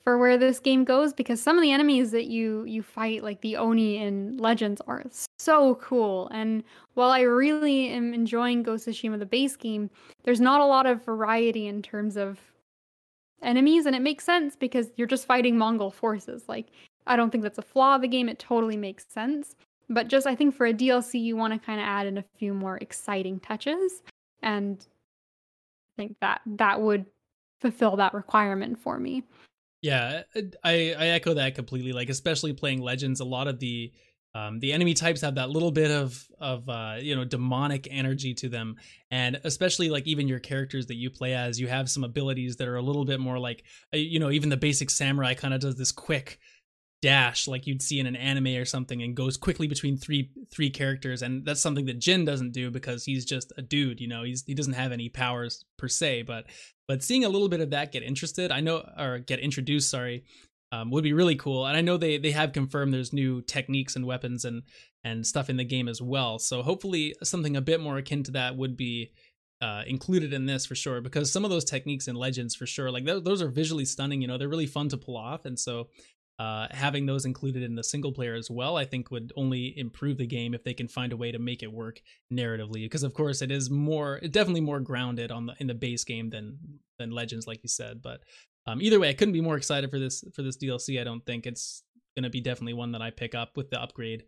B: for where this game goes because some of the enemies that you you fight like the oni in legends are so cool. And while i really am enjoying ghost of tsushima the base game there's not a lot of variety in terms of enemies and it makes sense because you're just fighting mongol forces. Like i don't think that's a flaw of the game. It totally makes sense. But just i think for a dlc you want to kind of add in a few more exciting touches and i think that that would fulfill that requirement for me
A: yeah, uh, I I echo that completely. Like especially playing Legends, a lot of the um, the enemy types have that little bit of of uh, you know demonic energy to them, and especially like even your characters that you play as, you have some abilities that are a little bit more like uh, you know even the basic samurai kind of does this quick dash like you'd see in an anime or something and goes quickly between three three characters and that's something that Jin doesn't do because he's just a dude you know he's he doesn't have any powers per se but but seeing a little bit of that get interested I know or get introduced sorry um, would be really cool and I know they they have confirmed there's new techniques and weapons and and stuff in the game as well so hopefully something a bit more akin to that would be uh, included in this for sure because some of those techniques and legends for sure like th- those are visually stunning you know they're really fun to pull off and so uh, having those included in the single player as well, I think would only improve the game if they can find a way to make it work narratively. Because of course, it is more, definitely more grounded on the in the base game than than Legends, like you said. But um, either way, I couldn't be more excited for this for this DLC. I don't think it's going to be definitely one that I pick up with the upgrade.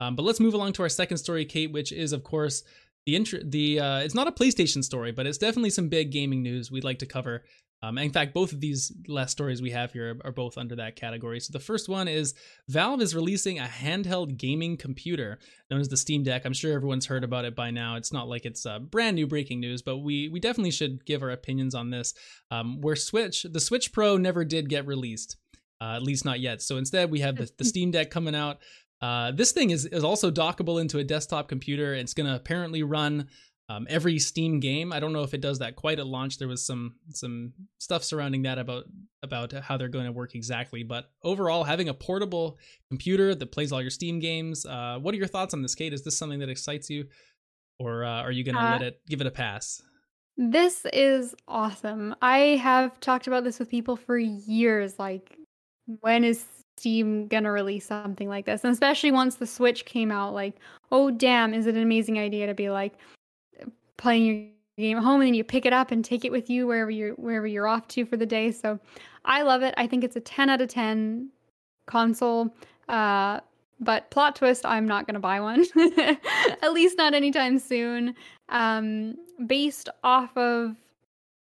A: Um, but let's move along to our second story, Kate, which is of course the intro. The uh, it's not a PlayStation story, but it's definitely some big gaming news we'd like to cover. Um, in fact, both of these last stories we have here are, both under that category. So the first one is Valve is releasing a handheld gaming computer known as the Steam Deck. I'm sure everyone's heard about it by now. It's not like it's uh, brand new breaking news, but we we definitely should give our opinions on this. Um, where Switch, the Switch Pro never did get released, uh, at least not yet. So instead, we have the, the Steam Deck coming out. Uh, this thing is, is also dockable into a desktop computer. It's going to apparently run um, every Steam game. I don't know if it does that quite at launch. There was some some stuff surrounding that about about how they're going to work exactly. But overall, having a portable computer that plays all your Steam games. Uh, what are your thoughts on this, Kate? Is this something that excites you, or uh, are you going to uh, let it give it a pass?
B: This is awesome. I have talked about this with people for years. Like, when is Steam gonna release something like this? And especially once the Switch came out, like, oh damn, is it an amazing idea to be like, playing your game at home and then you pick it up and take it with you wherever you're wherever you're off to for the day. So I love it. I think it's a 10 out of 10 console. Uh, but plot twist, I'm not going to buy one. At least not anytime soon. Um, based off of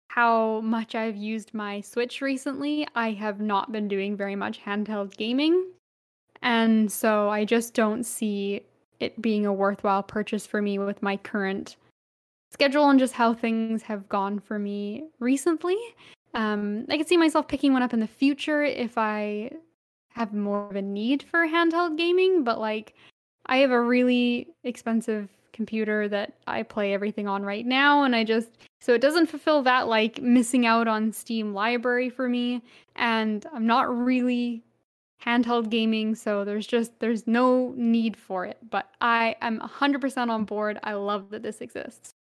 B: how much I've used my Switch recently, I have not been doing very much handheld gaming. And so I just don't see it being a worthwhile purchase for me with my current schedule and just how things have gone for me recently. Um, I could see myself picking one up in the future if I have more of a need for handheld gaming, but like I have a really expensive computer that I play everything on right now and I just so it doesn't fulfill that like missing out on Steam library for me and I'm not really handheld gaming so there's just there's no need for it but I am 100% on board. I love that this exists.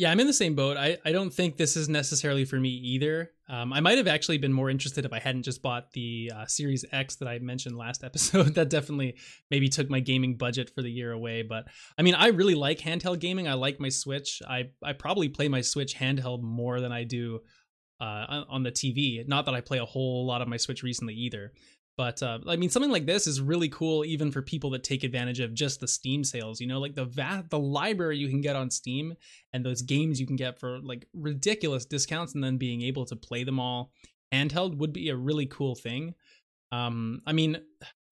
A: Yeah, I'm in the same boat. I, I don't think this is necessarily for me either. Um, I might have actually been more interested if I hadn't just bought the uh, Series X that I mentioned last episode. that definitely maybe took my gaming budget for the year away. But I mean, I really like handheld gaming. I like my Switch. I, I probably play my Switch handheld more than I do uh, on the TV. Not that I play a whole lot of my Switch recently either. But uh, I mean, something like this is really cool, even for people that take advantage of just the Steam sales. You know, like the va- the library you can get on Steam and those games you can get for like ridiculous discounts, and then being able to play them all handheld would be a really cool thing. Um, I mean,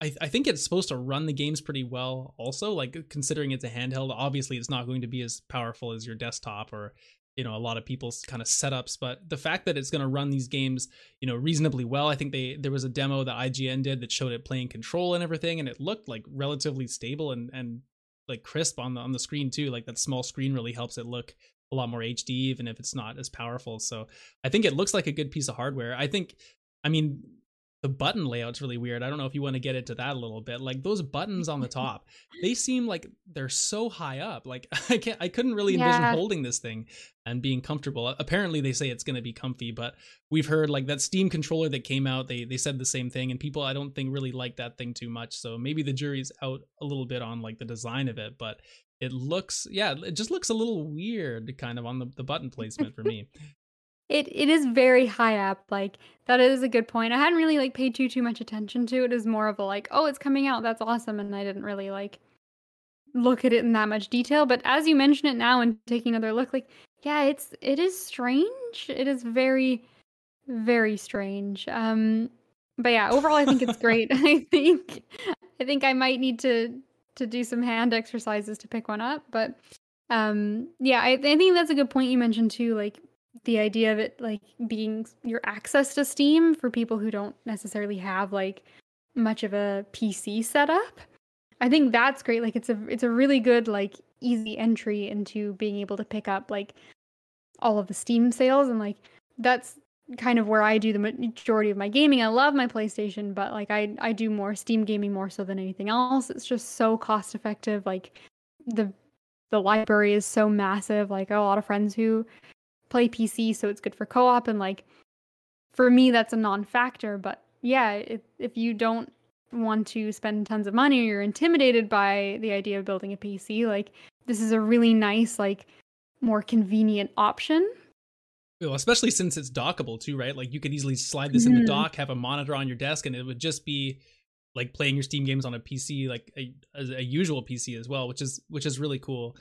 A: I, I think it's supposed to run the games pretty well. Also, like considering it's a handheld, obviously it's not going to be as powerful as your desktop or you know a lot of people's kind of setups but the fact that it's going to run these games you know reasonably well i think they there was a demo that ign did that showed it playing control and everything and it looked like relatively stable and and like crisp on the on the screen too like that small screen really helps it look a lot more hd even if it's not as powerful so i think it looks like a good piece of hardware. I think i mean the button layout's really weird. I don't know if you want to get into that a little bit. Like those buttons on the top, they seem like they're so high up. Like I can't I couldn't really envision yeah. holding this thing and being comfortable. Apparently they say it's going to be comfy, but we've heard like that Steam controller that came out, they they said the same thing and people I don't think really like that thing too much. So maybe the jury's out a little bit on like the design of it, but it looks yeah, it just looks a little weird kind of on the, the button placement for me.
B: It it is very high up. Like that is a good point. I hadn't really like paid too too much attention to it. Is more of a like, oh, it's coming out. That's awesome, and I didn't really like look at it in that much detail. But as you mention it now and taking another look, like yeah, it's it is strange. It is very very strange. Um, but yeah, overall, I think it's great. I think I think I might need to to do some hand exercises to pick one up, but um yeah I, I think that's a good point you mentioned too like the idea of it like being your access to Steam for people who don't necessarily have like much of a PC setup. I think that's great. Like it's a it's a really good like easy entry into being able to pick up like all of the Steam sales and like that's kind of where I do the majority of my gaming. I love my PlayStation, but like I I do more Steam gaming more so than anything else. It's just so cost effective. Like the the library is so massive. Like a lot of friends who play PC, so it's good for co-op and like for me that's a non-factor, but yeah, if if you don't want to spend tons of money or you're intimidated by the idea of building a PC, like this is a really nice like more convenient option.
A: Well, especially since it's dockable too, right? Like you could easily slide this mm-hmm. in the mm-hmm. dock, have a monitor on your desk, and it would just be like playing your Steam games on a PC, like a, a usual PC as well, which is which is really cool.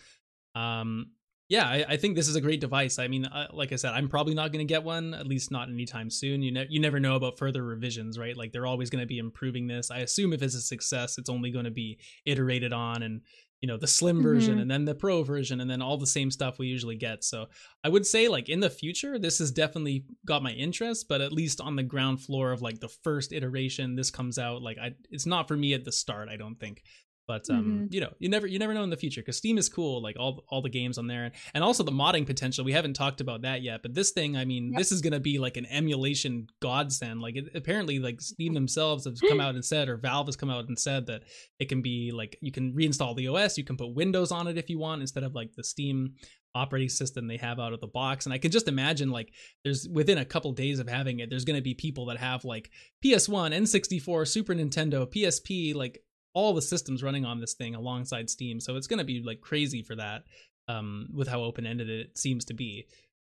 A: Um, yeah, I, I, think this is a great device. I mean, uh, like I said, I'm probably not going to get one, at least not anytime soon. You know, you never know about further revisions, right? Like they're always going to be improving this. I assume if it's a success, it's only going to be iterated on, and you know, the slim version, mm-hmm. and then the pro version, and then all the same stuff we usually get. So I would say, like in the future, this has definitely got my interest, but at least on the ground floor of like the first iteration, this comes out. Like I, it's not for me at the start. I don't think but um mm-hmm. you know you never you never know in the future because steam is cool like all all the games on there and and also the modding potential we haven't talked about that yet but this thing i mean yep. this is going to be like an emulation godsend like it, apparently like steam themselves have come out and said or valve has come out and said that it can be like you can reinstall the os you can put windows on it if you want instead of like the steam operating system they have out of the box and i can just imagine like there's within a couple days of having it there's going to be people that have like ps1 n64 super nintendo psp like all the systems running on this thing alongside Steam. So it's going to be like crazy for that um, with how open ended it seems to be,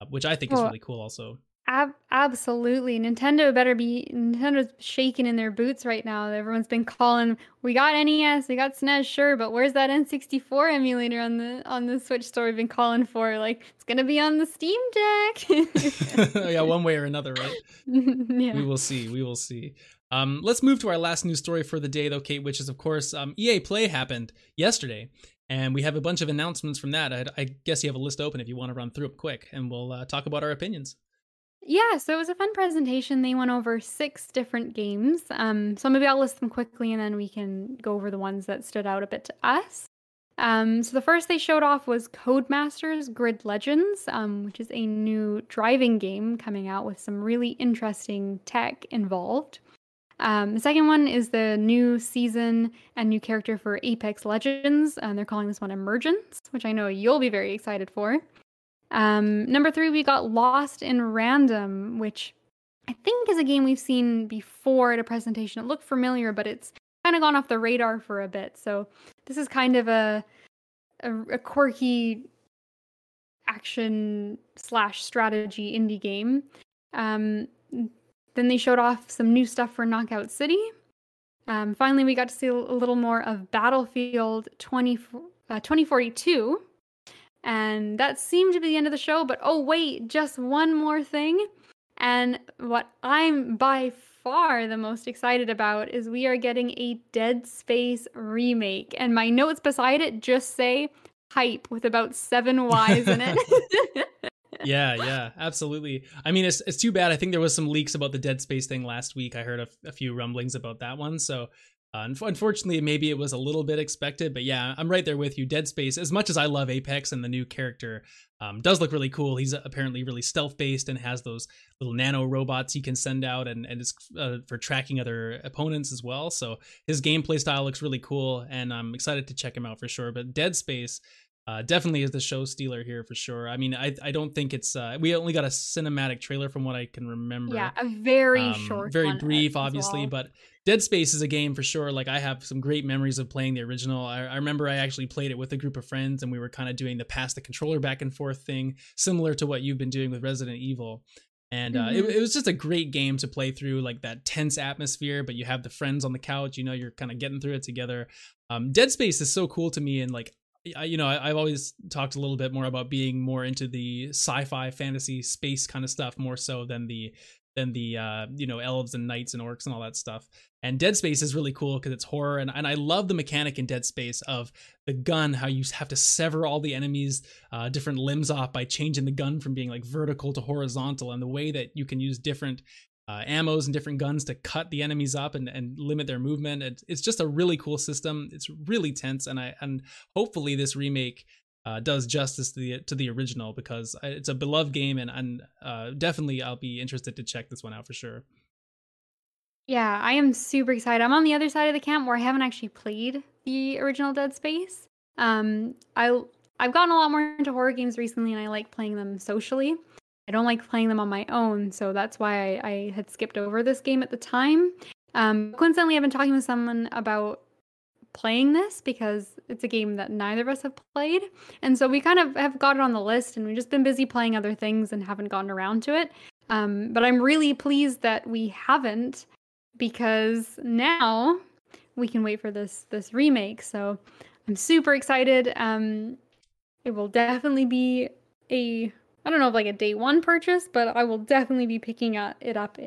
A: uh, which I think well, is really cool also.
B: Ab- absolutely. Nintendo better be Nintendo's shaking in their boots right now. Everyone's been calling, we got NES, we got SNES, sure, but where's that N64 emulator on the on the Switch store we've been calling for? Like it's going to be on the Steam Deck.
A: yeah, one way or another, right? yeah. We will see. We will see. Um, let's move to our last news story for the day, though, Kate, which is, of course, um, EA Play happened yesterday. And we have a bunch of announcements from that. I, I guess you have a list open if you want to run through it quick, and we'll uh, talk about our opinions.
B: Yeah, so it was a fun presentation. They went over six different games. Um, so maybe I'll list them quickly and then we can go over the ones that stood out a bit to us. Um, so the first they showed off was Codemasters Grid Legends, um, which is a new driving game coming out with some really interesting tech involved. Um, the second one is the new season and new character for Apex Legends, and they're calling this one Emergence, which I know you'll be very excited for. Um, number three, we got Lost in Random, which I think is a game we've seen before at a presentation. It looked familiar, but it's kind of gone off the radar for a bit. So this is kind of a a, a quirky action slash strategy indie game. Um, then they showed off some new stuff for Knockout City. Um, finally, we got to see a little more of Battlefield 20, uh, 2042, and that seemed to be the end of the show, but oh, wait, just one more thing. And what I'm by far the most excited about is we are getting a Dead Space remake. And my notes beside it just say hype with about seven Y's in it.
A: yeah, yeah, absolutely. I mean, it's it's too bad. I think there was some leaks about the Dead Space thing last week. I heard a, few rumblings about that one. So uh, unfortunately, maybe it was a little bit expected, but yeah, I'm right there with you. Dead Space, as much as I love Apex and the new character, um, does look really cool. He's apparently really stealth based and has those little nano robots he can send out, and and is uh, for tracking other opponents as well. So his gameplay style looks really cool, and I'm excited to check him out for sure. But Dead Space, uh, definitely is the show stealer here for sure. I mean, I I don't think it's uh, we only got a cinematic trailer from what I can remember.
B: Yeah, a very um, short,
A: very brief, obviously, well. but Dead Space is a game for sure. Like I have some great memories of playing the original. I, I remember I actually played it with a group of friends, and we were kind of doing the pass the controller back and forth thing, similar to what you've been doing with Resident Evil. And uh, mm-hmm. it, it was just a great game to play through, like that tense atmosphere. But you have the friends on the couch, you know, you're kind of getting through it together. Um, Dead Space is so cool to me, and like I, you know, I, have always talked a little bit more about being more into the sci-fi, fantasy, space kind of stuff more so than the than the uh, you know elves and knights and orcs and all that stuff. And Dead Space is really cool because it's horror, and, and I love the mechanic in Dead Space of the gun, how you have to sever all the enemies' uh, different limbs off by changing the gun from being like vertical to horizontal, and the way that you can use different uh, ammos and different guns to cut the enemies up and, and limit their movement. It, it's just a really cool system. It's really tense, and I and hopefully this remake uh, does justice to the to the original because it's a beloved game, and and uh, definitely I'll be interested to check this one out for sure.
B: Yeah, I am super excited. I'm on the other side of the camp where I haven't actually played the original Dead Space. Um, I I've gotten a lot more into horror games recently, and I like playing them socially. I don't like playing them on my own, so that's why I, I had skipped over this game at the time. Um, coincidentally, I've been talking with someone about playing this because it's a game that neither of us have played. And so we kind of have got it on the list and we've just been busy playing other things and haven't gotten around to it. Um, but I'm really pleased that we haven't because now we can wait for this this remake. So I'm super excited. Um, it will definitely be a I don't know if like a day one purchase, but I will definitely be picking it up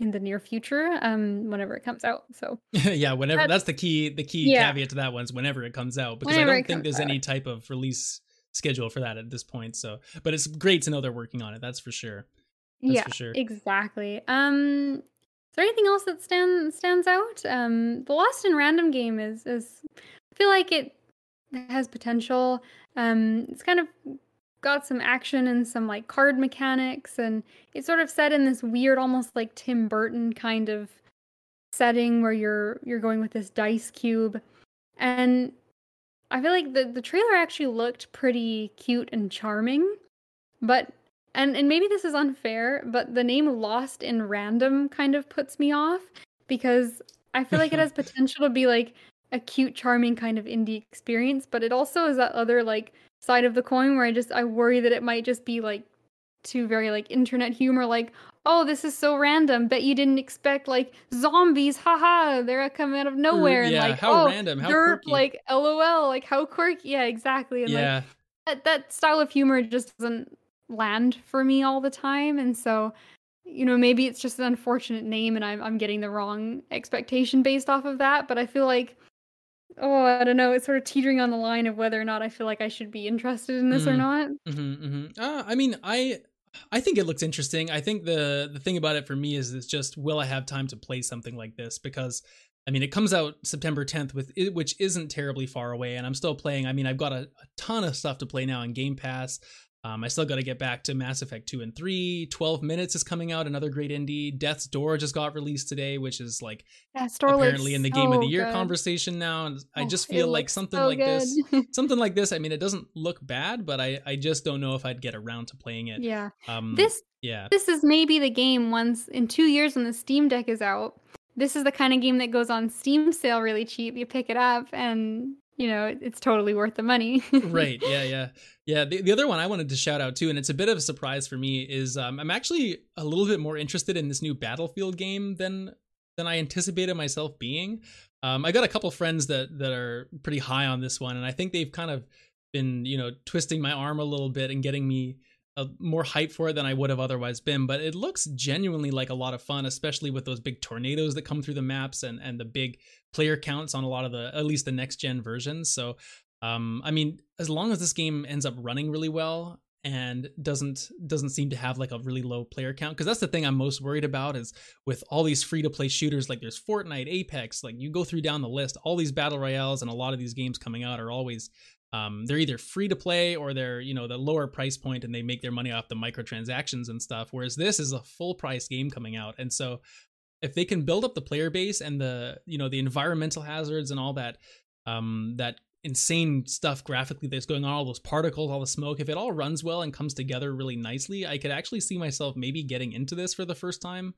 B: in the near future, um, whenever it comes out. So
A: yeah, whenever that's, that's, the key. The key yeah. caveat to that one is whenever it comes out, because whenever I don't think there's out. any type of release schedule for that at this point. So, but it's great to know they're working on it. That's for sure. That's
B: yeah,
A: for sure.
B: exactly. Um, is there anything else that stands stands out? Um, the Lost in Random game is is I feel like it has potential. Um, it's kind of got some action and some like card mechanics and it's sort of set in this weird almost like Tim Burton kind of setting where you're you're going with this dice cube. And I feel like the the trailer actually looked pretty cute and charming but and and maybe this is unfair but the name Lost in Random kind of puts me off because I feel like it has potential to be like a cute charming kind of indie experience but it also is that other like side of the coin where I just I worry that it might just be like too very like internet humor like oh this is so random. Bet you didn't expect like zombies. Haha they're coming out of mm, nowhere
A: yeah,
B: and like
A: how
B: oh
A: random. How
B: derp,
A: quirky.
B: like lol. Like how quirky. Yeah exactly. And
A: yeah.
B: like that, that style of humor just doesn't land for me all the time. And so you know, maybe it's just an unfortunate name and I'm I'm getting the wrong expectation based off of that, but I feel like oh, I don't know, it's sort of teetering on the line of whether or not I feel like I should be interested in this mm. or not.
A: Mm-hmm, mm-hmm. Uh, I mean, I I think it looks interesting. I think the the thing about it for me is it's just will I have time to play something like this because I mean, it comes out September 10th, with which isn't terribly far away, and I'm still playing. I mean, I've got a, a ton of stuff to play now in Game Pass. Um, I still got to get back to Mass Effect 2 and 3. 12 Minutes is coming out, another great indie. Death's Door just got released today, which is like apparently in the Game of the Year good. conversation now. And I oh, just feel like something so like good. this, something like this. I mean, it doesn't look bad, but I, I just don't know if I'd get around to playing it.
B: Yeah. Um, this yeah. This is maybe the game once in two years when the Steam Deck is out. This is the kind of game that goes on Steam sale really cheap. You pick it up and you know, it's totally worth the money.
A: right. Yeah. Yeah. Yeah. The, the other one I wanted to shout out too, and it's a bit of a surprise for me, is um, I'm actually a little bit more interested in this new Battlefield game than than I anticipated myself being. Um, I got a couple friends that that are pretty high on this one, and I think they've kind of been, you know, twisting my arm a little bit and getting me more hype for it than I would have otherwise been. But it looks genuinely like a lot of fun, especially with those big tornadoes that come through the maps and and the big player counts on a lot of the at least the next gen versions. So um, I mean, as long as this game ends up running really well and doesn't doesn't seem to have like a really low player count because that's the thing I'm most worried about is with all these free to play shooters like there's Fortnite, Apex, like you go through down the list, all these battle royales and a lot of these games coming out are always um, they're either free to play or they're you know the lower price point and they make their money off the microtransactions and stuff whereas this is a full price game coming out and so if they can build up the player base and the you know the environmental hazards and all that um, that insane stuff graphically that's going on all those particles all the smoke if it all runs well and comes together really nicely i could actually see myself maybe getting into this for the first time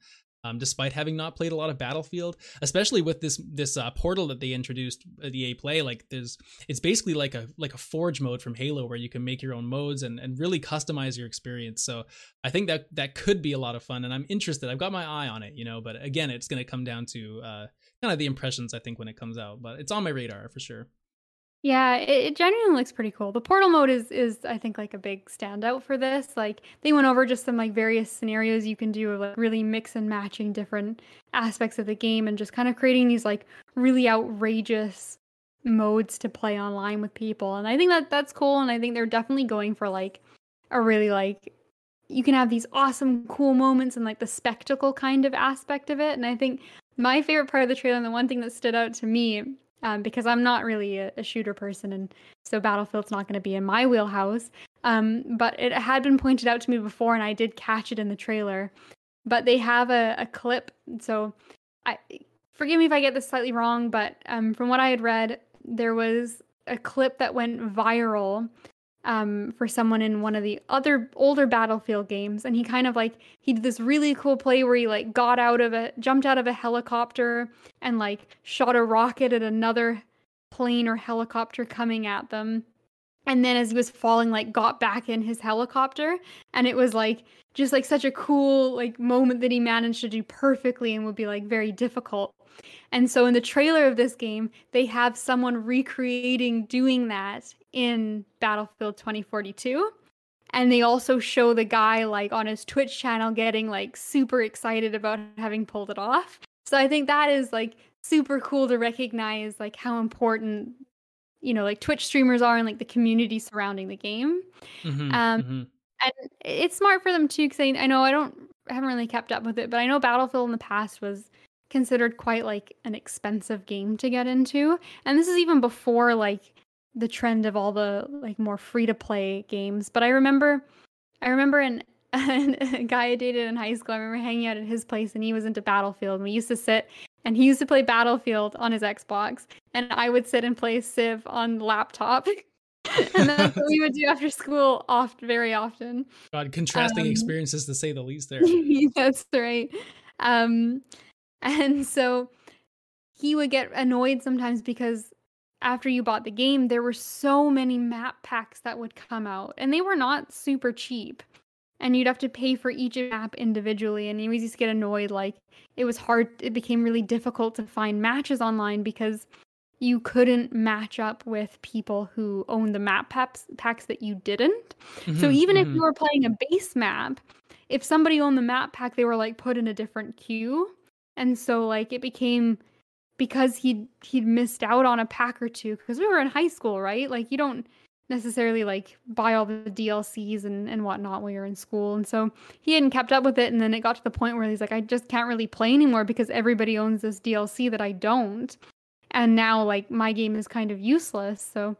A: um, despite having not played a lot of Battlefield, especially with this this uh, portal that they introduced at uh, EA Play. Like there's, it's basically like a like a Forge mode from Halo where you can make your own modes and and really customize your experience. So I think that that could be a lot of fun, and I'm interested. I've got my eye on it, you know. But again, it's going to come down to uh, kind of the impressions I think when it comes out. But it's on my radar for sure.
B: Yeah, it, it genuinely looks pretty cool. The portal mode is is I think like a big standout for this. Like they went over just some like various scenarios you can do of like really mix and matching different aspects of the game and just kind of creating these like really outrageous modes to play online with people. And I think that that's cool and I think they're definitely going for like a really like you can have these awesome cool moments and like the spectacle kind of aspect of it. And I think my favorite part of the trailer and the one thing that stood out to me um, because I'm not really a, a, shooter person, and so Battlefield's not going to be in my wheelhouse. Um, but it had been pointed out to me before, and I did catch it in the trailer. But they have a, a clip, so I forgive me if I get this slightly wrong, but um, from what I had read, there was a clip that went viral um, for someone in one of the other older Battlefield games, and he kind of like he did this really cool play where he like got out of a jumped out of a helicopter and like shot a rocket at another plane or helicopter coming at them. And then as he was falling, like got back in his helicopter, and it was like just like such a cool like moment that he managed to do perfectly and would be like very difficult. And so in the trailer of this game, they have someone recreating doing that in Battlefield 2042. And they also show the guy like on his Twitch channel getting like super excited about having pulled it off. So I think that is like super cool to recognize like how important you know like Twitch streamers are and like the community surrounding the game. Mm-hmm, um, mm-hmm. And it's smart for them too because I, I know I don't I haven't really kept up with it, but I know Battlefield in the past was considered quite like an expensive game to get into, and this is even before like the trend of all the like more free to play games. But I remember, I remember an, a guy I dated in high school. I remember hanging out at his place, and he was into Battlefield. And we used to sit, and he used to play Battlefield on his Xbox, and I would sit and play Civ on laptop. and that's what we would do after school oft very often
A: god contrasting um, experiences to say the least there
B: that's right um and so he would get annoyed sometimes because after you bought the game, there were so many map packs that would come out, and they were not super cheap. And you'd have to pay for each map individually, and you just get annoyed. Like it was hard; it became really difficult to find matches online because you couldn't match up with people who owned the map packs, packs that you didn't. Mm-hmm, so even mm-hmm. if you were playing a base map, if somebody owned the map pack, they were like put in a different queue. And so like it became because he'd he'd missed out on a pack or two because we were in high school, right? Like you don't necessarily like buy all the DLCs and, and whatnot when you're in school. And so he hadn't kept up with it. And then it got to the point where he's like, I just can't really play anymore because everybody owns this DLC that I don't. And now like my game is kind of useless. So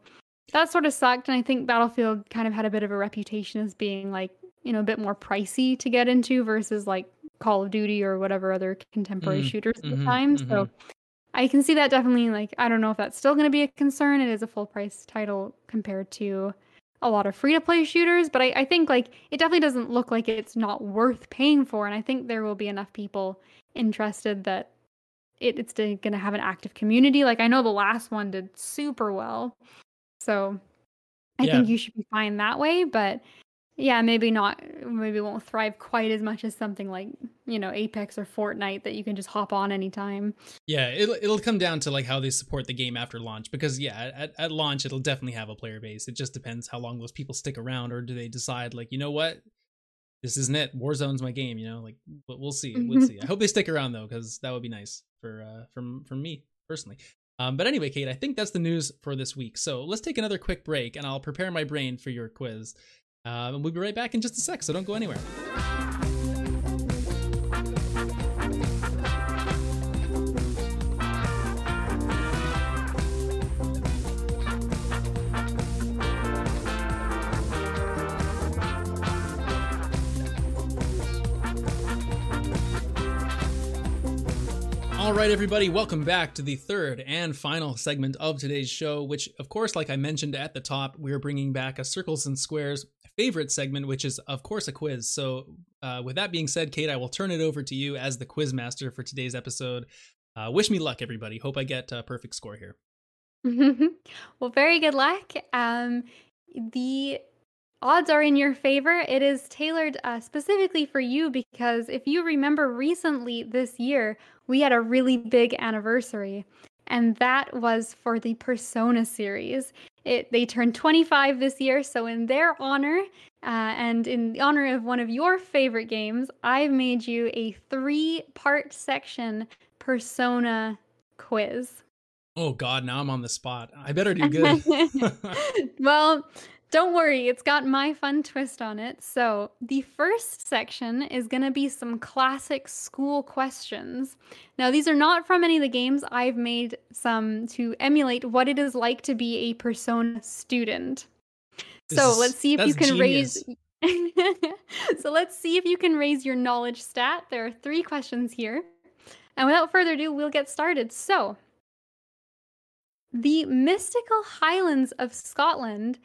B: that sort of sucked. And I think Battlefield kind of had a bit of a reputation as being like, you know, a bit more pricey to get into versus like Call of Duty or whatever other contemporary
A: Mhm,
B: shooters at the time. So I can see that definitely like I don't know if that's still going to be a concern. It is a full price title compared to a lot of free to play shooters, but I, I think like it definitely doesn't look like it's not worth paying for, and I think there will be enough people interested that it, it's going to have an active community. Like I know the last one did super well, so I
A: Yeah.
B: think you should be fine that way. But yeah, maybe not. Maybe won't thrive quite as much as something like you know Apex or Fortnite that you can just hop on anytime.
A: Yeah, it'll it'll come down to like how they support the game after launch because yeah, at, at launch it'll definitely have a player base. It just depends how long those people stick around or do they decide like, you know what? This isn't it. Warzone's my game, you know? Like but we'll see. We'll see. I hope they stick around though cuz that would be nice for uh from from me personally. Um, but anyway, Kate, I think that's the news for this week. So let's take another quick break and I'll prepare my brain for your quiz. Um, and we'll be right back in just a sec, so don't go anywhere. All right, everybody, welcome back to the third and final segment of today's show, which, of course, like I mentioned at the top, we're bringing back a Circles and Squares favorite segment, which is, of course, a quiz. So, uh, with that being said, Kate, I will turn it over to you as the quiz master for today's episode. Uh, wish me luck, everybody. Hope I get a perfect score here.
B: well, very good luck. Um, the odds are in your favor. It is tailored uh, specifically for you because if you remember recently this year, we had a really big anniversary, and that was for the Persona series. It they turned 25 this year, so in their honor, uh, and in the honor of one of your favorite games, I've made you a three-part section Persona quiz.
A: Oh, God, now I'm on the spot. I better do good.
B: well, don't worry, it's got my fun twist on it. So, the first section is going to be some classic school questions. Now, these are not from any of the games. I've made some to emulate what it is like to be a Persona student.
A: This
B: so,
A: is-
B: let's see if you can
A: genius.
B: raise. so, let's see if you can raise your knowledge stat. There are three questions here. And without further ado, we'll get started. So, the mystical highlands of Scotland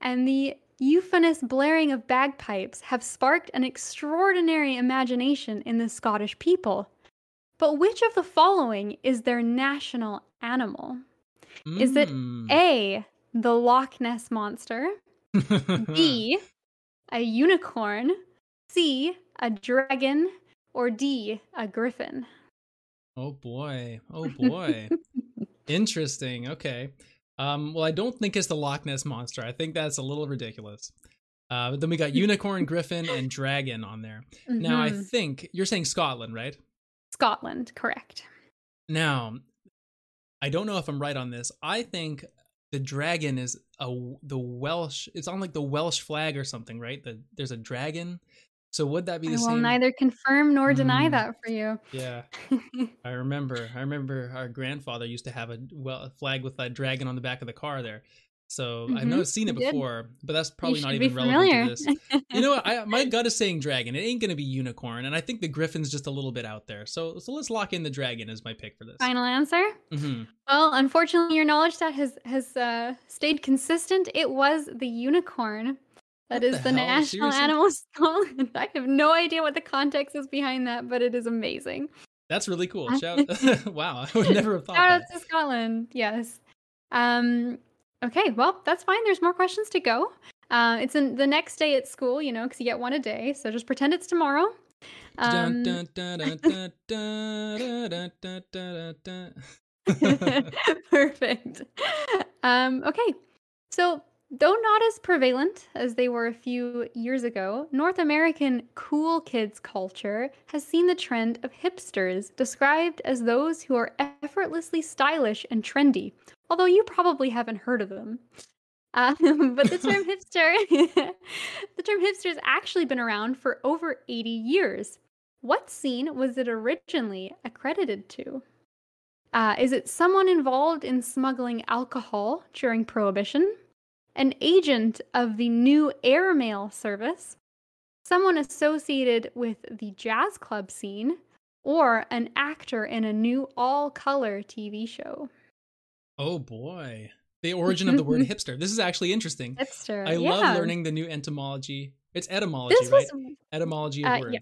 B: and the euphonous blaring of bagpipes have sparked an extraordinary imagination in the Scottish people. But which of the following is their national animal? Is it
A: Mm.
B: A, the Loch Ness Monster, B, a unicorn, C, a dragon, or D, a griffin?
A: Oh boy. Oh boy. Interesting. Okay. Um, well, I don't think it's the Loch Ness monster. I think that's a little ridiculous. Uh, but then we got unicorn, griffin, and dragon on there. Now, I
B: Mhm.
A: think you're saying Scotland, right?
B: Scotland, correct.
A: Now, I don't know if I'm right on this. I think the dragon is a the Welsh. It's on like the Welsh flag or something, right? The, there's a dragon. So would that be the same?
B: I will
A: same?
B: neither confirm nor deny
A: Mm.
B: that for you.
A: Yeah. I remember. I remember our grandfather used to have a well a flag with a dragon on the back of the car there. So I've never seen it
B: did.
A: before, but that's probably not even relevant to this. You know? I, my gut is saying dragon. It ain't gonna be unicorn, and I think the griffin's just a little bit out there. So so let's lock in the dragon as my pick for this.
B: Final answer?
A: hmm
B: Well, unfortunately, your knowledge stat has has uh, stayed consistent. It was the unicorn. That is
A: the,
B: the national animal song. I have no idea what the context is behind that, but it is amazing.
A: That's really cool. Shout wow, I would never have thought.
B: Shout out to Scotland. Yes. Um, okay, well, that's fine. There's more questions to go. Uh, it's in the next day at school, you know, because you get one a day. So just pretend it's tomorrow. Perfect. Um, okay, so Though not as prevalent as they were a few years ago, North American cool kids culture has seen the trend of hipsters described as those who are effortlessly stylish and trendy, although you probably haven't heard of them. Um, but the term hipster, the term hipster has actually been around for over 80 years. What scene was it originally accredited to? Uh, is it someone involved in smuggling alcohol during Prohibition? An agent of the new airmail service, someone associated with the jazz club scene, or an actor in a new all color TV show.
A: Oh boy. The origin of the word hipster. This is actually interesting.
B: Hipster.
A: I
B: yeah.
A: love learning the new etymology. It's etymology,
B: This was
A: right? Etymology of
B: uh, yeah.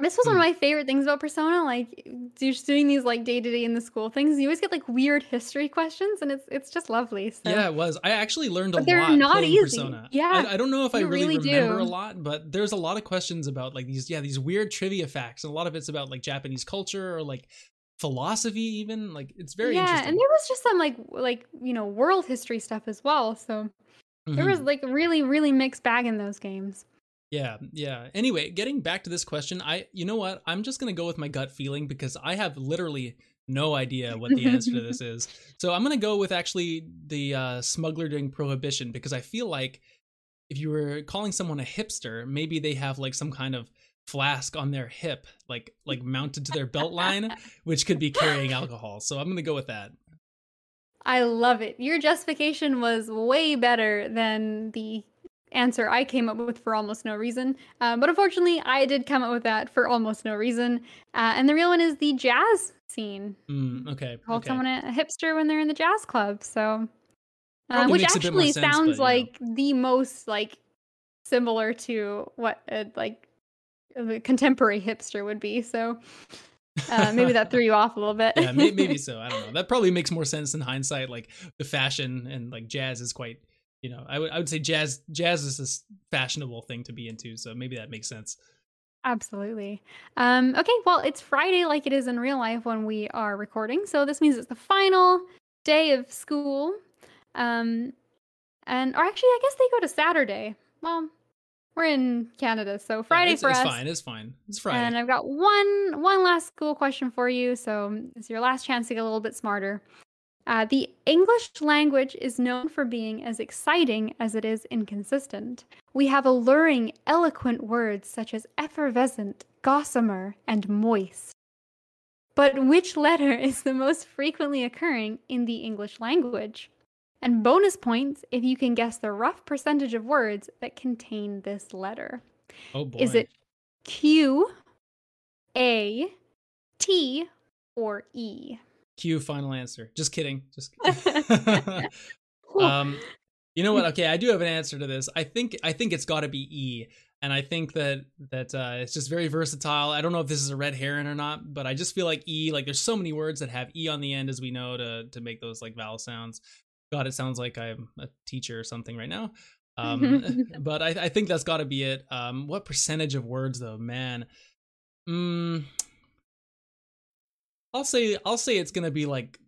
B: This was one of
A: Mm.
B: my favorite things about Persona. Like just doing these like day to day in the school things. You always get like weird history questions, and it's it's just lovely. So.
A: Yeah, it was. I actually learned a
B: But they're
A: lot
B: not
A: playing
B: easy.
A: Persona.
B: Yeah,
A: I, I don't know if I really,
B: really
A: remember
B: do.
A: a lot, but there's a lot of questions about like these, yeah, these weird trivia facts, and a lot of it's about like Japanese culture or like philosophy, even. Like it's very
B: yeah,
A: interesting.
B: and there was just some like like you know world history stuff as well. So there
A: Mhm.
B: was like really really mixed bag in those games.
A: Yeah, yeah. Anyway, getting back to this question, I you know what? I'm just going to go with my gut feeling because I have literally no idea what the answer to this is. So I'm going to go with actually the uh, smuggler during prohibition because I feel like if you were calling someone a hipster, maybe they have like some kind of flask on their hip like like mounted to their belt line which could be carrying alcohol. So I'm going to go with that.
B: I love it. Your justification was way better than the answer I came up with for almost no reason. Uh, but unfortunately, I did come up with that for almost no reason. Uh, and the real one is the jazz scene.
A: Mm, okay.
B: Call
A: okay.
B: someone a hipster when they're in the jazz club. So, uh, which
A: makes a bit more
B: actually
A: sense,
B: sounds
A: but, you know.
B: like the most like similar to what a like a contemporary hipster would be. So uh, maybe that threw you off a little bit.
A: yeah, may- maybe so. I don't know. That probably makes more sense in hindsight. Like the fashion and like jazz is quite, you know, I would I would say jazz jazz is this fashionable thing to be into. So maybe that makes sense.
B: Absolutely. Um, okay, well, it's Friday like it is in real life when we are recording. So this means it's the final day of school. Um, and, or actually, I guess they go to Saturday. Well, we're in Canada, so
A: Yeah,
B: Friday
A: it's,
B: for
A: it's
B: us.
A: fine. It's fine. It's Friday.
B: And I've got one one last school question for you. So it's your last chance to get a little bit smarter. Uh, the English language is known for being as exciting as it is inconsistent. We have alluring, eloquent words such as effervescent, gossamer, and moist. But which letter is the most frequently occurring in the English language? And bonus points if you can guess the rough percentage of words that contain this letter.
A: oh boy.
B: Is it Q, A, T, or E?
A: Q final answer? Just kidding. Just kidding. um you know what? Okay, I do have an answer to this. I think I think it's got to be E. And I think that that uh, it's just very versatile. I don't know if this is a red herring or not, but I just feel like E. Like there's so many words that have E on the end, as we know, to to make those like vowel sounds. God, it sounds like I'm a teacher or something right now. Um, but I, I think that's got to be it. Um, what percentage of words though, man? Mm, I'll say I'll say it's gonna be like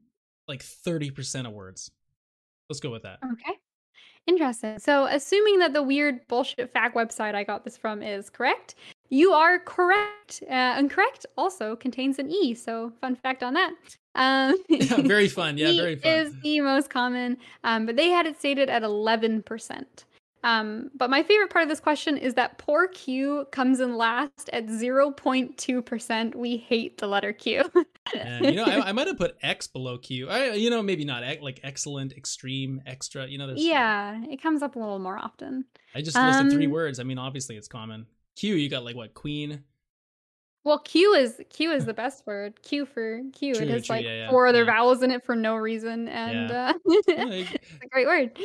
A: like thirty percent of words. Let's go with that.
B: Okay. Interesting. So, assuming that the weird bullshit fact website I got this from is correct, you are correct. Uh, incorrect also contains an E. So, fun fact on that. Um,
A: Yeah, very fun. Yeah,
B: E
A: very fun.
B: is the most common, um, but they had it stated at 11%. Um, but my favorite part of this question is that poor Q comes in last at 0.2%. We hate the letter Q.
A: And you know, I, I might have put X below Q. I, you know, maybe not like excellent, extreme, extra. You know, there's
B: yeah, it comes up a little more often.
A: I just listed three
B: Um,
A: words. I mean, obviously it's common. Q, you got like what? Queen.
B: Well, Q is Q is the best word. Q for Q.
A: True,
B: it has
A: true,
B: like
A: yeah, yeah,
B: four other
A: yeah.
B: vowels in it for no reason, and uh, it's a great word.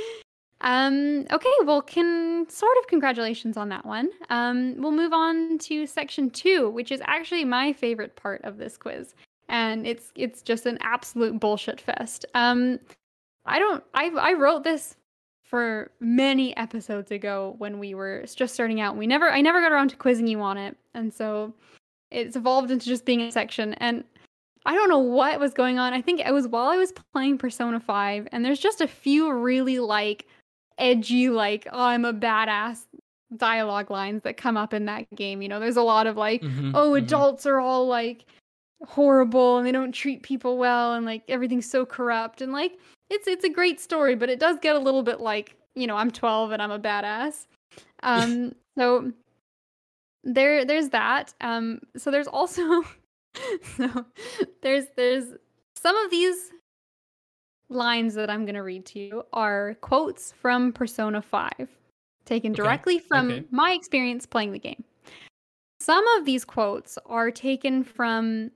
B: Um, okay, well, can sort of congratulations on that one. Um, we'll move on to section two, which is actually my favorite part of this quiz, and it's it's just an absolute bullshit fest. Um, I don't. I I wrote this for many episodes ago when we were just starting out. We never. I never got around to quizzing you on it, and so it's evolved into just being a section and I don't know what was going on. I think it was while I was playing Persona 5 and there's just a few really like edgy like oh, I'm a badass dialogue lines that come up in that game. You know, there's a lot of like
A: Mhm,
B: oh
A: mhm.
B: adults are all like horrible and they don't treat people well and like everything's so corrupt and like it's it's a great story but it does get a little bit like you know i'm 12 and i'm a badass. Um so there there's that. Um so there's also so there's there's some of these lines that i'm going to read to you are quotes from persona 5 taken
A: Okay,
B: directly from
A: okay.
B: my experience playing the game. Some of these quotes are taken from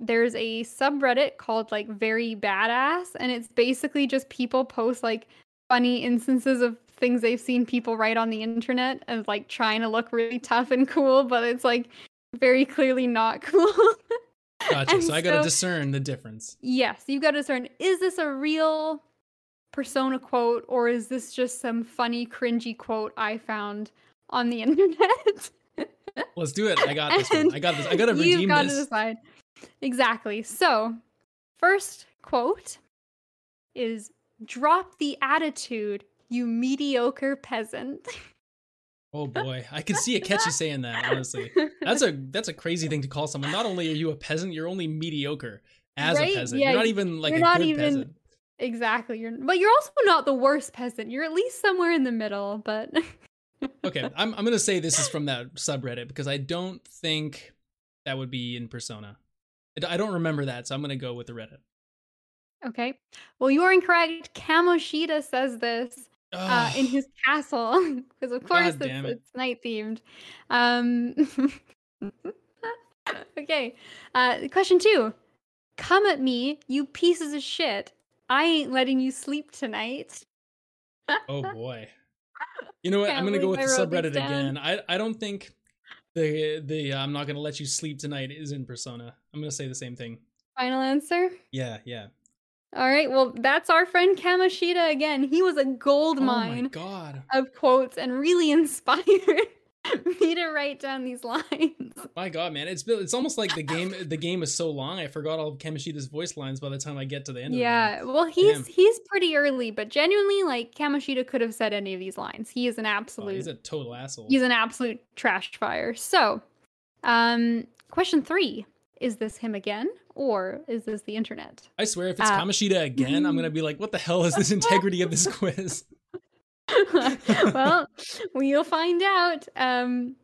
B: there's a subreddit called like very badass and it's basically just people post like funny instances of things they've seen people write on the internet of like trying to look really tough and cool but it's like very clearly not cool
A: Gotcha. So I gotta
B: so-
A: discern the difference.
B: yes you've got to discern is this a real persona quote or is this just some funny cringy quote i found on the internet
A: Let's do it. I got this one. I got this. I gotta redeem this.
B: Exactly. So, first quote is drop the attitude, you mediocre peasant.
A: Oh boy, I could see a catchy saying that. Honestly, that's a that's a crazy thing to call someone. Not only are you a peasant, you're only mediocre as
B: Right?
A: a peasant.
B: Yeah,
A: you're not even like a
B: not
A: good
B: even-
A: peasant.
B: exactly. You're but you're also not the worst peasant. You're at least somewhere in the middle, but
A: Okay, I'm I'm gonna say this is from that subreddit because I don't think that would be in Persona. I- don't remember that, so I'm gonna go with the Reddit.
B: okay. Well, you are incorrect. Kamoshida says this uh, in his castle because of course it's,
A: it.
B: it's night themed. Um, okay. Uh, question two: Come at me, you pieces of shit! I ain't letting you sleep tonight.
A: oh boy. You know what? I'm gonna go with the
B: I wrote this
A: subreddit again. I I don't think the the uh, I'm not gonna let you sleep tonight is in Persona. I'm gonna say the same thing.
B: Final answer.
A: Yeah, yeah.
B: All right. Well, that's our friend Kamoshida again. He was a gold
A: Oh
B: mine
A: god.
B: of quotes and really inspired me to write down these lines.
A: My God, man, it's it's almost like the game the game is so long. I forgot all of Kamoshida's voice lines by the time I get to the end.
B: Yeah, well, he's
A: Damn.
B: he's pretty early, but genuinely, like Kamoshida could have said any of these lines. He is an
A: game. Oh,
B: absolute,
A: he's a total asshole.
B: he's an absolute trash fire. So, um, question three: Is this him again, or is this the internet?
A: I swear, if it's
B: uh,
A: Kamoshida again, I'm gonna be like, "What the hell is this integrity of this quiz?"
B: well, we'll find out. Um,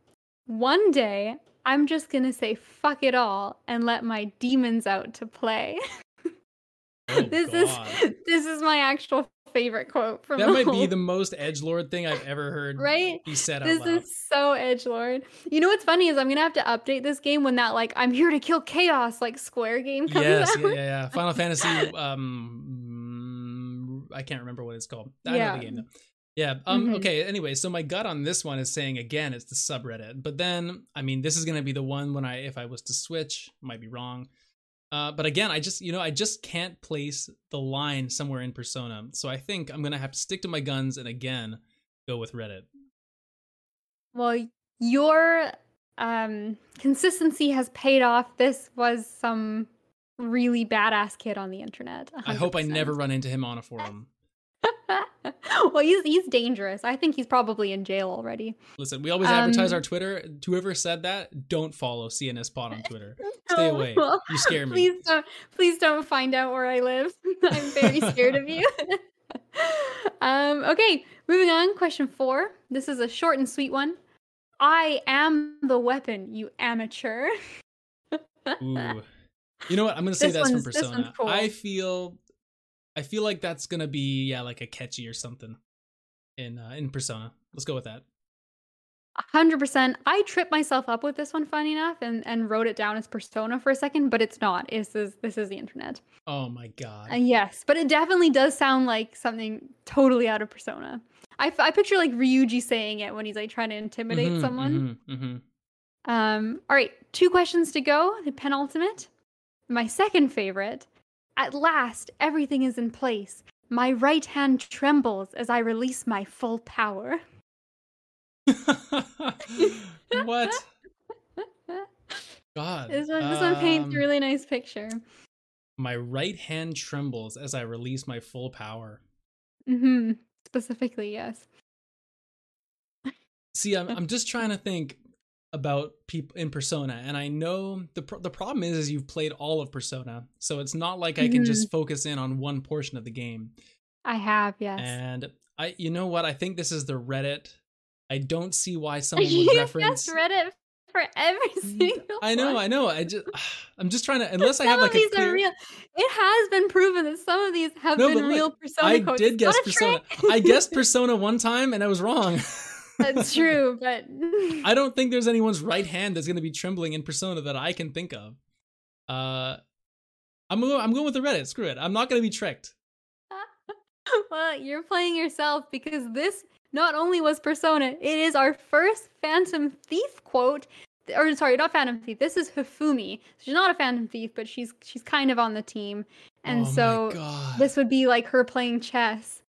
B: one day, I'm just gonna say fuck it all and let my demons out to play.
A: Oh,
B: this
A: God.
B: is this is my actual favorite quote from
A: That might be the most edge lord thing I've ever heard
B: right.
A: be said
B: This
A: loud.
B: is so edge lord. You know what's funny is I'm gonna have to update this game when that like I'm here to kill chaos like Square game comes
A: Yes,
B: out.
A: yeah, yeah, yeah. Final Fantasy. Um, I can't remember what it's called. I know
B: Yeah.
A: the game though. Yeah. Um.
B: Mhm.
A: Okay. Anyway, so my gut on this one is saying again, it's the subreddit. But then, I mean, this is gonna be the one when I, if I was to switch, might be wrong. Uh, but again, I just, you know, I just can't place the line somewhere in Persona. So I think I'm gonna have to stick to my guns and again go with Reddit.
B: Well, your um consistency has paid off. This was some really badass kid on the internet.
A: I hope I never run into him on a forum.
B: well, he's he's dangerous. I think he's probably in jail already.
A: Listen, we always advertise
B: Um,
A: our Twitter. Whoever said that, don't follow CNS Pod on Twitter. Stay away.
B: well,
A: You scare me.
B: Please don't please don't find out where I live. I'm very scared of you. um, okay, moving on. Question four. This is a short and sweet one. I am the weapon, you amateur.
A: Ooh. You know what? I'm gonna say
B: This
A: that's from
B: one's- this one's
A: Persona.
B: cool.
A: I feel, I feel like that's gonna be yeah, like a catchy or something in uh, in Persona. Let's go with that.
B: hundred percent. I tripped myself up with this one, funny enough, and, and wrote it down as persona for a second, but it's not. This is this is the internet.
A: Oh my god.
B: Uh, yes, but it definitely does sound like something totally out of persona. I, f- I picture like Ryuji saying it when he's like trying to intimidate
A: Mhm,
B: someone.
A: mhm, mhm.
B: Um, all right, two questions to go. The penultimate. My second favorite. At last, everything is in place. My right hand trembles as I release my full power.
A: what? God.
B: This one, this one paints
A: Um,
B: a really nice picture.
A: My right hand trembles as I release my full power.
B: hmm specifically, yes.
A: See, I'm I'm just trying to think about people in Persona, and I know the pro- the problem is is you've played all of Persona, so it's not like I can
B: Mhm.
A: just focus in on one portion of the game.
B: I have, yes.
A: And I, you know what? I think this is the Reddit. I don't see why someone would
B: you
A: reference.
B: reddit for every single
A: I know,
B: one.
A: I know. I just, I'm just trying to. Unless I have like
B: of these
A: a clear.
B: are real. It has been proven that some of these have
A: No,
B: been
A: look,
B: real persona
A: I
B: quotes.
A: did guess Persona.
B: trick.
A: I guessed Persona one time and I was wrong.
B: That's true, but
A: I don't think there's anyone's right hand that's going to be trembling in Persona that I can think of. Uh, I'm going. I'm going with the Reddit. Screw it. I'm not going to be tricked.
B: well, you're playing yourself because this not only was Persona, it is our first Phantom Thief quote. Or sorry, not Phantom Thief. This is Hifumi. She's not a Phantom Thief, but she's she's kind of on the team, and
A: oh
B: so this would be like her playing chess.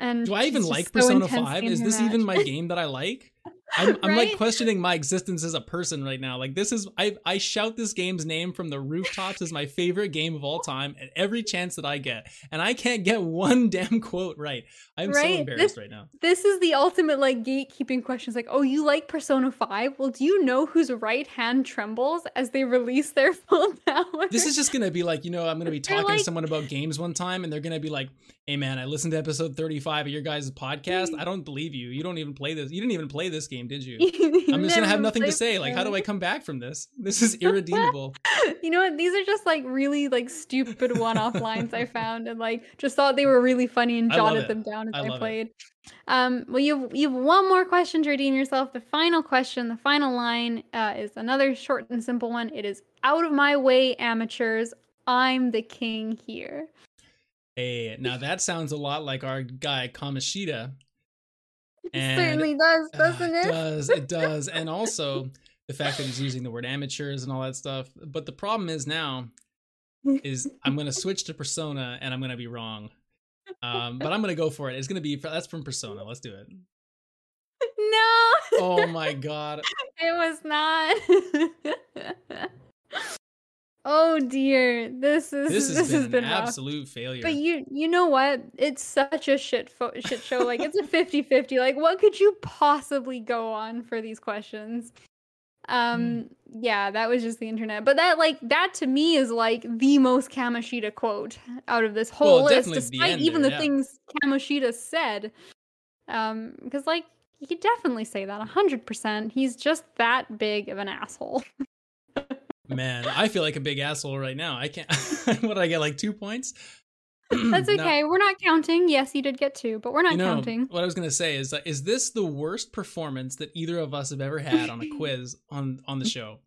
B: And
A: Do I even like
B: just so
A: Persona 5? Is this even my game that I like? I'm, I'm like questioning my existence as a person right now. Like this is I I shout this game's name from the rooftops as my favorite game of all time at every chance that I get, and I can't get one damn quote right. I'm so embarrassed
B: This-
A: right now.
B: This is the ultimate like gatekeeping questions. Like, oh, you like Persona Five? Well, do you know whose right hand trembles as they release their full power?
A: This is just gonna be like you know I'm gonna be talking to someone about games one time, and they're gonna be like, "Hey man, I listened to episode 35 of your guys' podcast. Mm. I don't believe you. You don't even play this. You didn't even play this game, did you?" I'm just gonna have nothing to say. Like, how do I come back from this? This is irredeemable.
B: You know what? These are just like really like stupid one-off lines I found and like just thought they were really funny and jotted them down as
A: I
B: I,
A: love it.
B: played. Um, well, you have, you have one more question to redeem yourself. The final question, the final line, uh, is another short and simple one. It is out of my way, amateurs. I'm the king here.
A: Hey, now that sounds a lot like our guy Kamoshida.
B: It certainly does,
A: Ah,
B: doesn't
A: it
B: it?
A: does, it does. And also the fact that he's using the word amateurs and all that stuff. But the problem is now is I'm gonna switch to persona and I'm gonna be wrong. Um, but I'm gonna go for it. It's gonna be that's from Persona. Let's do it.
B: No.
A: Oh my god.
B: It was not. oh dear, this is
A: This has
B: this
A: been
B: has
A: an
B: rough.
A: absolute failure.
B: But you you know what? It's such a shit fo- shit show. Like it's a 50-50. Like what could you possibly go on for these questions? Um yeah, that was just the internet. But that like that to me is like the most Kamoshida quote out of this whole
A: Well,
B: list
A: definitely the
B: despite even
A: there,
B: the
A: yeah.
B: things Kamoshida said. Um because like you could definitely say that 100%. He's just that big of an asshole.
A: Man, I feel like a big asshole right now. I can't what did I get like two points?
B: That's
A: No,
B: okay. We're not counting. Yes, you did get two, but we're not
A: you know,
B: counting.
A: what I was gonna say is is this the worst performance that either of us have ever had on a quiz on on the show?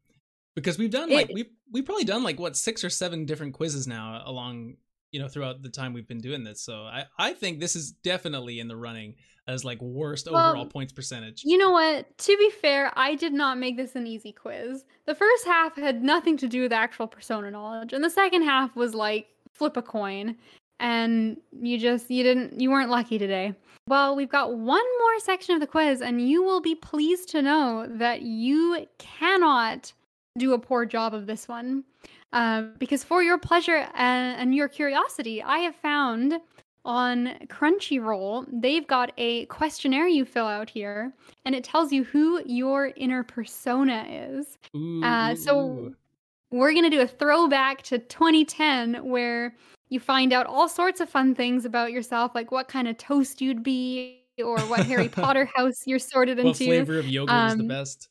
A: Because we've done like we we've probably done like what six or seven different quizzes now along you know throughout the time we've been doing this. So I I think this is definitely in the running as like worst
B: Well,
A: overall points percentage.
B: You know what? To be fair, I did not make this an easy quiz. The first half had nothing to do with actual persona knowledge, and the second half was like flip a coin. And you just you didn't you weren't lucky today. Well, we've got one more section of the quiz, and you will be pleased to know that you cannot do a poor job of this one. Um, because for your pleasure and, and your curiosity, I have found on Crunchyroll, they've got a questionnaire you fill out here, and it tells you who your inner persona is. Uh, so we're going to do a throwback to 2010 where you find out all sorts of fun things about yourself, like what kind of toast you'd be or what Harry Potter house you're sorted
A: what
B: into.
A: What flavor of yogurt is the
B: um,
A: best?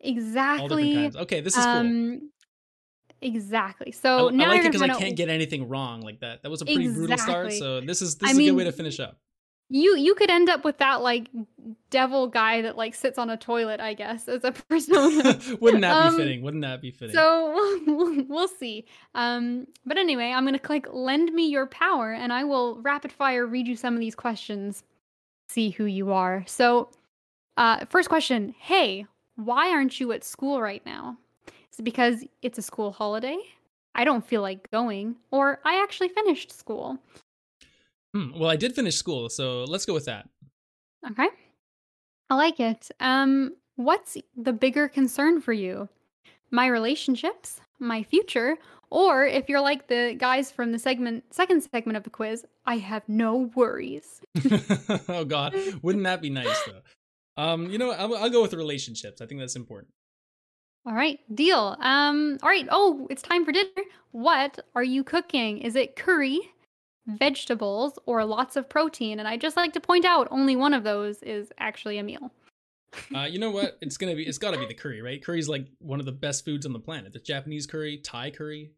B: Exactly.
A: Okay, this is cool.
B: Exactly.
A: I,
B: So
A: I
B: now
A: like it because I can't get anything wrong like that. That was a pretty brutal start. So this is this
B: I
A: is a good way to finish up.
B: you you could end up with that like devil guy that like sits on a toilet, I guess, as a persona.
A: Wouldn't that
B: Um,
A: be fitting? Wouldn't that be fitting?
B: So we'll, we'll see. Um, but anyway, I'm gonna click "Lend me your power" and I will rapid fire read you some of these questions. See who you are. So, uh, first question: Hey, why aren't you at school right now? Is because it's a school holiday? I don't feel like going, or I actually finished school.
A: Hmm, well, I did finish school, so let's go with that.
B: Okay. I like it. Um, what's the bigger concern for you? My relationships, my future, Or if you're like the guys from the segment second segment of the quiz, I have no worries.
A: oh God, wouldn't that be nice though? Um, you know, I'll, I'll go with relationships. I think that's important.
B: All right, deal. Um, all right. Oh, it's time for dinner. What are you cooking? Is it curry, vegetables, or lots of protein? And I just like to point out, only one of those is actually a meal.
A: uh, you know what? It's gonna be. It's got to be the curry, right? Curry's like one of the best foods on the planet. The Japanese curry, Thai curry,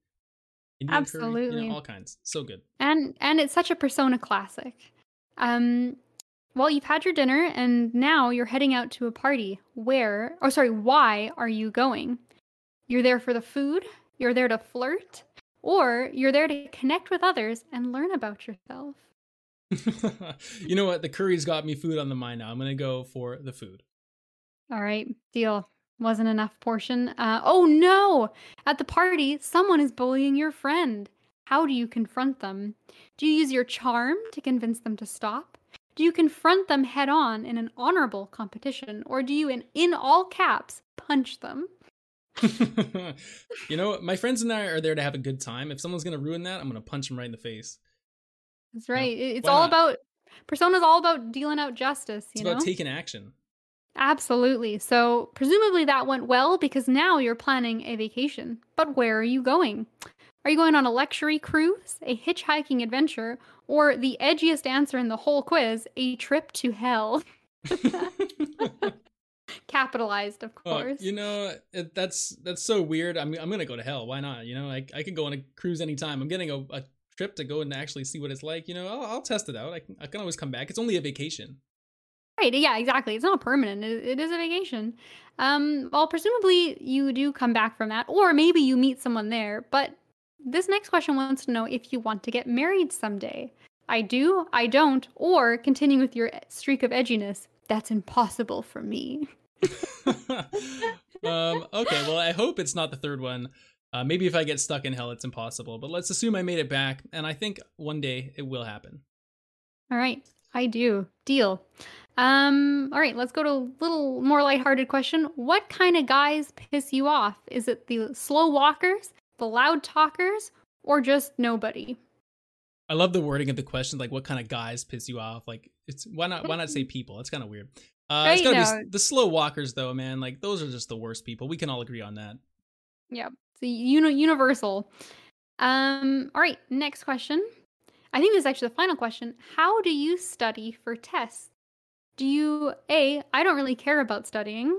A: Indian
B: Absolutely,
A: curry, you know, all kinds. So good.
B: And and it's such a persona classic. Um, well, you've had your dinner and now you're heading out to a party. Where, oh, sorry, why are you going? You're there for the food, you're there to flirt, or you're there to connect with others and learn about yourself.
A: you know what? The curry's got me food on the mind now. I'm going to go for the food.
B: All right, deal. Wasn't enough portion. Uh, oh no! At the party, someone is bullying your friend. How do you confront them? Do you use your charm to convince them to stop? Do you confront them head on in an honorable competition, or do you, in, in all caps, punch them?
A: you know, my friends and I are there to have a good time. If someone's going to ruin that, I'm going to punch them right in the face.
B: That's right. You know, it's all not? about Persona's all about dealing out justice.
A: You
B: it's
A: about taking action.
B: Absolutely. So, presumably that went well because now you're planning a vacation. But where are you going? Are you going on a luxury cruise, a hitchhiking adventure, or the edgiest answer in the whole quiz, a trip to hell? Capitalized, of course.
A: you know, it, that's that's so weird. I'm I'm gonna go to hell. Why not? You know, I I could go on a cruise anytime. I'm getting a, a trip to go and actually see what it's like. You know, I'll, I'll test it out. I can, I can always come back. It's only a vacation.
B: Right. Yeah. Exactly. It's not permanent. It, it is a vacation. Um. Well, presumably you do come back from that, or maybe you meet someone there. But this next question wants to know if you want to get married someday. I do, I don't, or continue with your streak of edginess. That's impossible for me.
A: um, okay, well, I hope it's not the third one. Uh, maybe if I get stuck in hell, it's impossible. But let's assume I made it back, and I think one day it will happen.
B: All right, I do. Deal. Um, all right, let's go to a little more lighthearted question. What kind of guys piss you off? Is it the slow walkers, the loud talkers, or just nobody?
A: I love the wording of the question, like what kind of guys piss you off? Like it's why not why not say people? It's kind of weird. Uh, it's gotta be the slow walkers though, man. Like those are just the worst people. We can all agree on that.
B: Yeah, so you know, universal. Um. All right, next question. I think this is actually the final question. How do you study for tests? Do you a? I don't really care about studying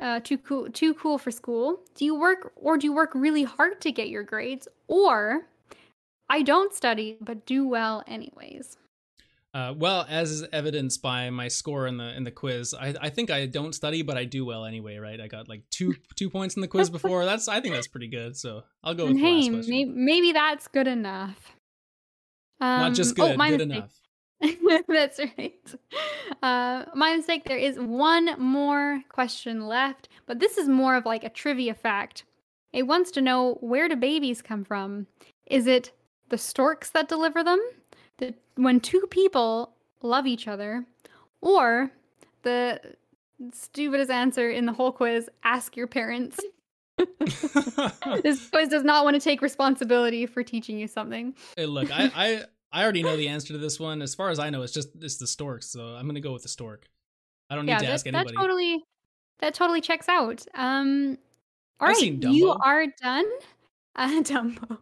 B: uh, too cool too cool for school? Do you work or do you work really hard to get your grades? Or I don't study but do well anyways.
A: Uh, well, as is evidenced by my score in the in the quiz, I, I think I don't study, but I do well anyway, right? I got like two two points in the quiz before. That's I think that's pretty good. So I'll go with hey,
B: maybe, maybe that's good enough.
A: Um, Not just um, oh, good, oh, good enough.
B: That's right. Uh, my mistake. There is one more question left, but this is more of like a trivia fact. It wants to know where do babies come from? Is it the storks that deliver them? The, when two people love each other, or the stupidest answer in the whole quiz: ask your parents. this quiz does not want to take responsibility for teaching you something.
A: Hey, look, I, I already know the answer to this one. As far as I know, it's just it's the stork. So I'm gonna go with the stork. I don't need to that, ask anybody.
B: That totally, that totally checks out. Um, all right, you are done. Uh, Dumbo.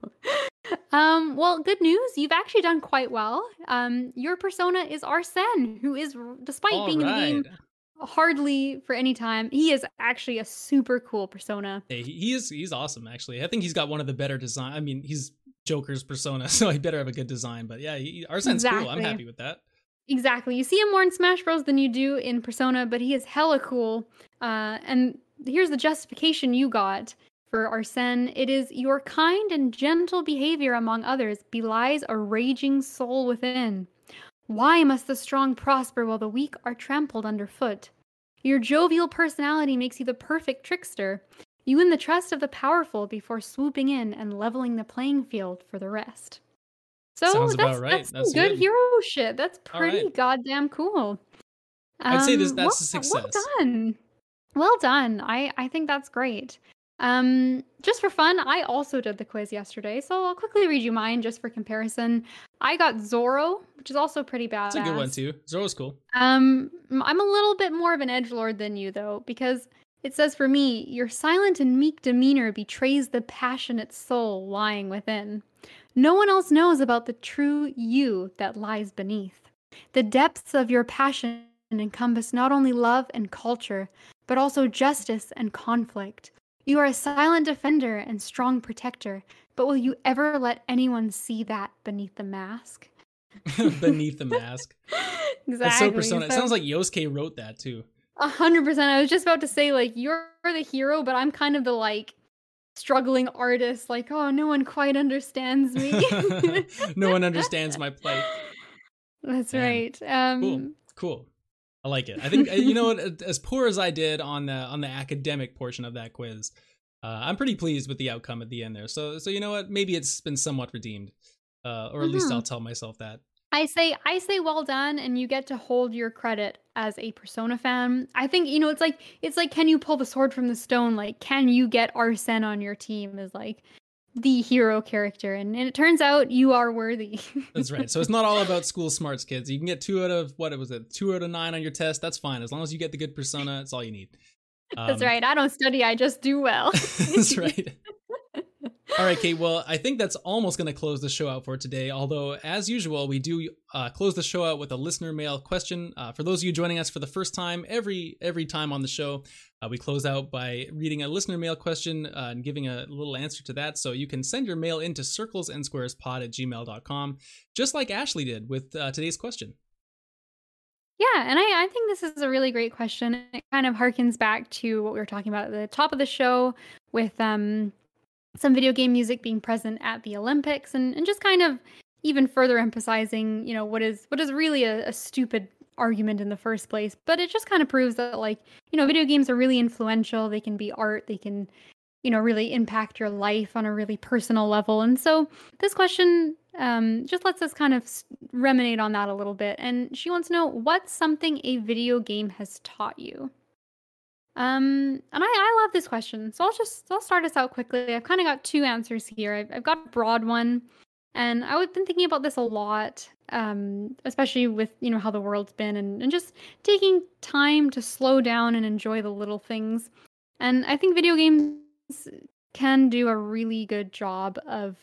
B: um, well, good news. You've actually done quite well. Um, your persona is Arsene, who is, despite all being right. in the game hardly for any time, he is actually a super cool persona.
A: Hey, he is. He's awesome. Actually, I think he's got one of the better design. I mean, he's Joker's persona, so he better have a good design. But yeah, he, Arsene's exactly. cool. I'm happy with that.
B: Exactly. You see him more in Smash Bros than you do in Persona, but he is hella cool. Uh, and here's the justification you got for Arsene. It is your kind and gentle behavior among others belies a raging soul within. Why must the strong prosper while the weak are trampled underfoot? Your jovial personality makes you the perfect trickster. You win the trust of the powerful before swooping in and leveling the playing field for the rest. So Sounds that's, right. that's, that's good, good, hero shit. That's pretty right. goddamn cool.
A: Um, I'd say this, um, that's well, a success.
B: Well done. Well done. I, I think that's great. Um, just for fun, I also did the quiz yesterday, so I'll quickly read you mine just for comparison. I got Zorro, which is also pretty bad.
A: It's a good one too. Zorro's cool.
B: Um, I'm a little bit more of an edge lord than you though, because it says for me, your silent and meek demeanor betrays the passionate soul lying within. No one else knows about the true you that lies beneath. The depths of your passion encompass not only love and culture, but also justice and conflict. You are a silent defender and strong protector, but will you ever let anyone see that beneath the mask?
A: beneath the mask.
B: exactly.
A: That's so persona. So, it sounds like Yosuke wrote that too.
B: A hundred percent. I was just about to say, like, you're the hero, but I'm kind of the like struggling artist, like, oh, no one quite understands me.
A: no one understands my plight.
B: That's right. Um
A: cool. Cool. I like it. I think uh, you know what. As poor as I did on the on the academic portion of that quiz, uh, I'm pretty pleased with the outcome at the end there. So so you know what? Maybe it's been somewhat redeemed, uh, or at mm-hmm. least I'll tell myself that.
B: I say I say well done, and you get to hold your credit as a Persona fan. I think you know it's like it's like can you pull the sword from the stone? Like can you get Arsene on your team? Is like the hero character? And, and it turns out you are worthy.
A: That's right. So it's not all about school smarts kids. You can get two out of what was it two out of nine on your test. That's fine. As long as you get the good persona that's all you need.
B: Um, that's right. I don't study. I just do well.
A: That's right all right, Kate. Well, I think that's almost going to close the show out for today. Although, as usual, we do uh, close the show out with a listener mail question. Uh, for those of you joining us for the first time, every every time on the show, uh, we close out by reading a listener mail question uh, and giving a little answer to that. So you can send your mail into circles and squares pod at gmail.com, just like Ashley did with uh, today's question.
B: Yeah, and I, I think this is a really great question. It kind of harkens back to what we were talking about at the top of the show with um some video game music being present at the Olympics and, and just kind of even further emphasizing, you know, what is what is really a, a stupid argument in the first place. But it just kind of proves that like, you know, video games are really influential. They can be art, they can, you know, really impact your life on a really personal level. And so this question um, just lets us kind of ruminate on that a little bit. And she wants to know what's something a video game has taught you? Um, and I, I love this question. So I'll just I'll start us out quickly. I've kind of got two answers here. I've, I've got a broad one, and I've been thinking about this a lot, um, especially with you know how the world's been, and, and just taking time to slow down and enjoy the little things. And I think video games can do a really good job of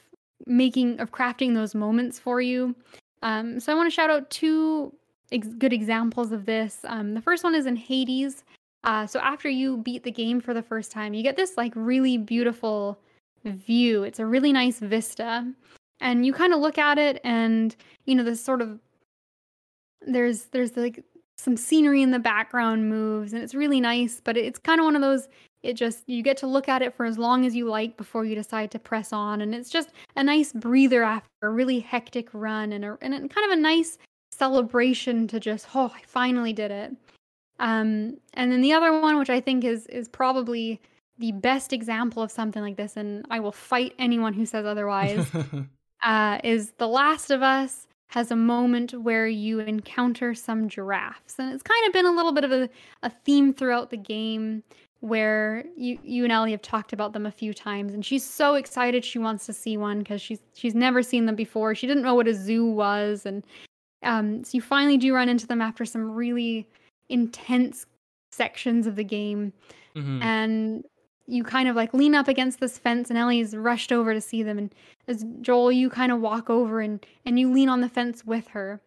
B: making of crafting those moments for you. Um, so I want to shout out two ex- good examples of this. Um, the first one is in Hades. Uh, so after you beat the game for the first time, you get this like really beautiful view. It's a really nice vista. And you kind of look at it and you know, this sort of there's there's like some scenery in the background moves and it's really nice, but it's kind of one of those it just you get to look at it for as long as you like before you decide to press on and it's just a nice breather after a really hectic run and a, and kind of a nice celebration to just oh I finally did it. Um, and then the other one, which I think is is probably the best example of something like this, and I will fight anyone who says otherwise, uh, is The Last of Us has a moment where you encounter some giraffes. And it's kind of been a little bit of a, a theme throughout the game where you you and Ellie have talked about them a few times and she's so excited she wants to see one because she's she's never seen them before. She didn't know what a zoo was and um so you finally do run into them after some really intense sections of the game. Mm-hmm. And you kind of like lean up against this fence and Ellie's rushed over to see them and as Joel you kind of walk over and and you lean on the fence with her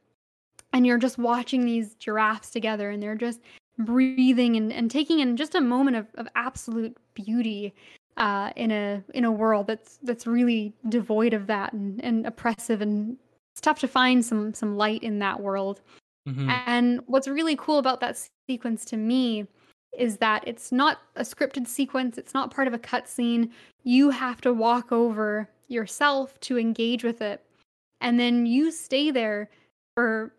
B: and you're just watching these giraffes together and they're just breathing and, and taking in just a moment of, of absolute beauty uh, in a in a world that's that's really devoid of that and, and oppressive and it's tough to find some some light in that world Mm-hmm. And what's really cool about that sequence to me is that it's not a scripted sequence, it's not part of a cutscene. You have to walk over yourself to engage with it. And then you stay there for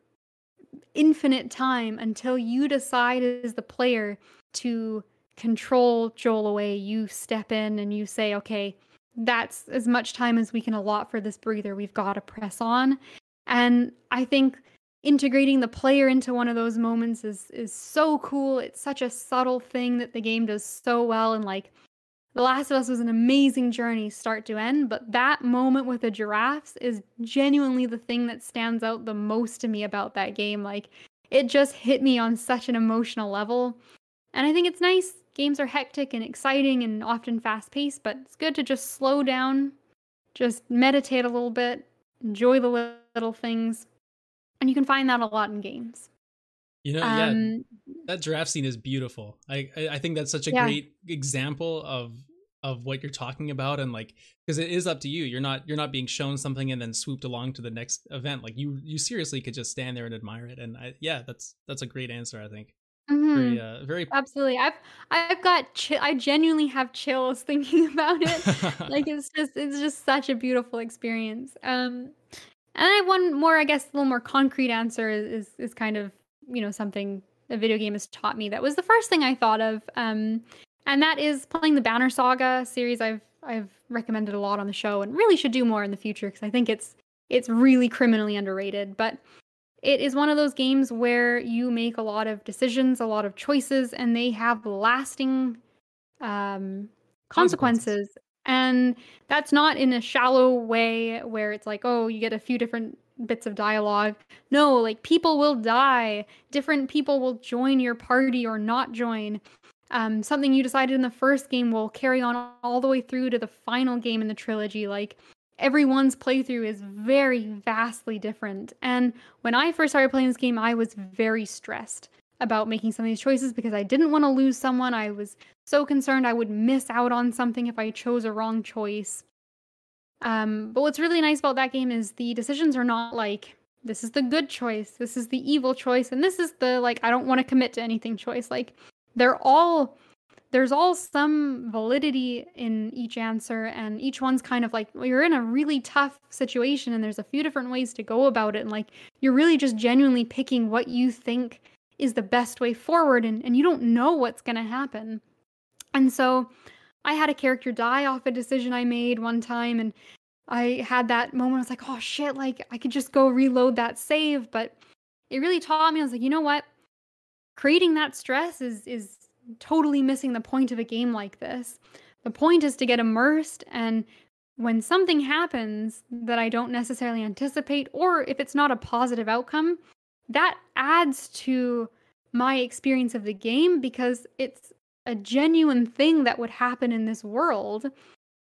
B: infinite time until you decide as the player to control Joel away. You step in and you say, okay, that's as much time as we can allot for this breather. We've got to press on. And I think integrating the player into one of those moments is is so cool. It's such a subtle thing that the game does so well and like The Last of Us was an amazing journey, start to end, but that moment with the giraffes is genuinely the thing that stands out the most to me about that game. Like, it just hit me on such an emotional level. And I think it's nice. Games are hectic and exciting and often fast paced, but it's good to just slow down, just meditate a little bit, enjoy the little things. And you can find that a lot in games.
A: You know, um, yeah, that giraffe scene is beautiful. I I think that's such a yeah. great example of of what you're talking about and like because it is up to you you're not you're not being shown something and then swooped along to the next event like you you seriously could just stand there and admire it and I, yeah that's that's a great answer i think
B: mm-hmm.
A: very uh, very
B: absolutely i've i've got chi- i genuinely have chills thinking about it like it's just it's just such a beautiful experience um and i have one more i guess a little more concrete answer is is, is kind of you know something a video game has taught me that was the first thing i thought of um and that is playing the Banner Saga series. I've I've recommended a lot on the show, and really should do more in the future because I think it's it's really criminally underrated. But it is one of those games where you make a lot of decisions, a lot of choices, and they have lasting um, consequences. consequences. And that's not in a shallow way where it's like, oh, you get a few different bits of dialogue. No, like people will die. Different people will join your party or not join um, something you decided in the first game will carry on all the way through to the final game in the trilogy. Like everyone's playthrough is very vastly different. And when I first started playing this game, I was very stressed about making some of these choices because I didn't want to lose someone. I was so concerned I would miss out on something if I chose a wrong choice. Um, but what's really nice about that game is the decisions are not like this is the good choice, this is the evil choice, and this is the like I don't want to commit to anything choice. Like they're all there's all some validity in each answer and each one's kind of like well, you're in a really tough situation and there's a few different ways to go about it and like you're really just genuinely picking what you think is the best way forward and, and you don't know what's going to happen and so i had a character die off a decision i made one time and i had that moment i was like oh shit like i could just go reload that save but it really taught me i was like you know what creating that stress is is totally missing the point of a game like this. The point is to get immersed and when something happens that I don't necessarily anticipate or if it's not a positive outcome, that adds to my experience of the game because it's a genuine thing that would happen in this world.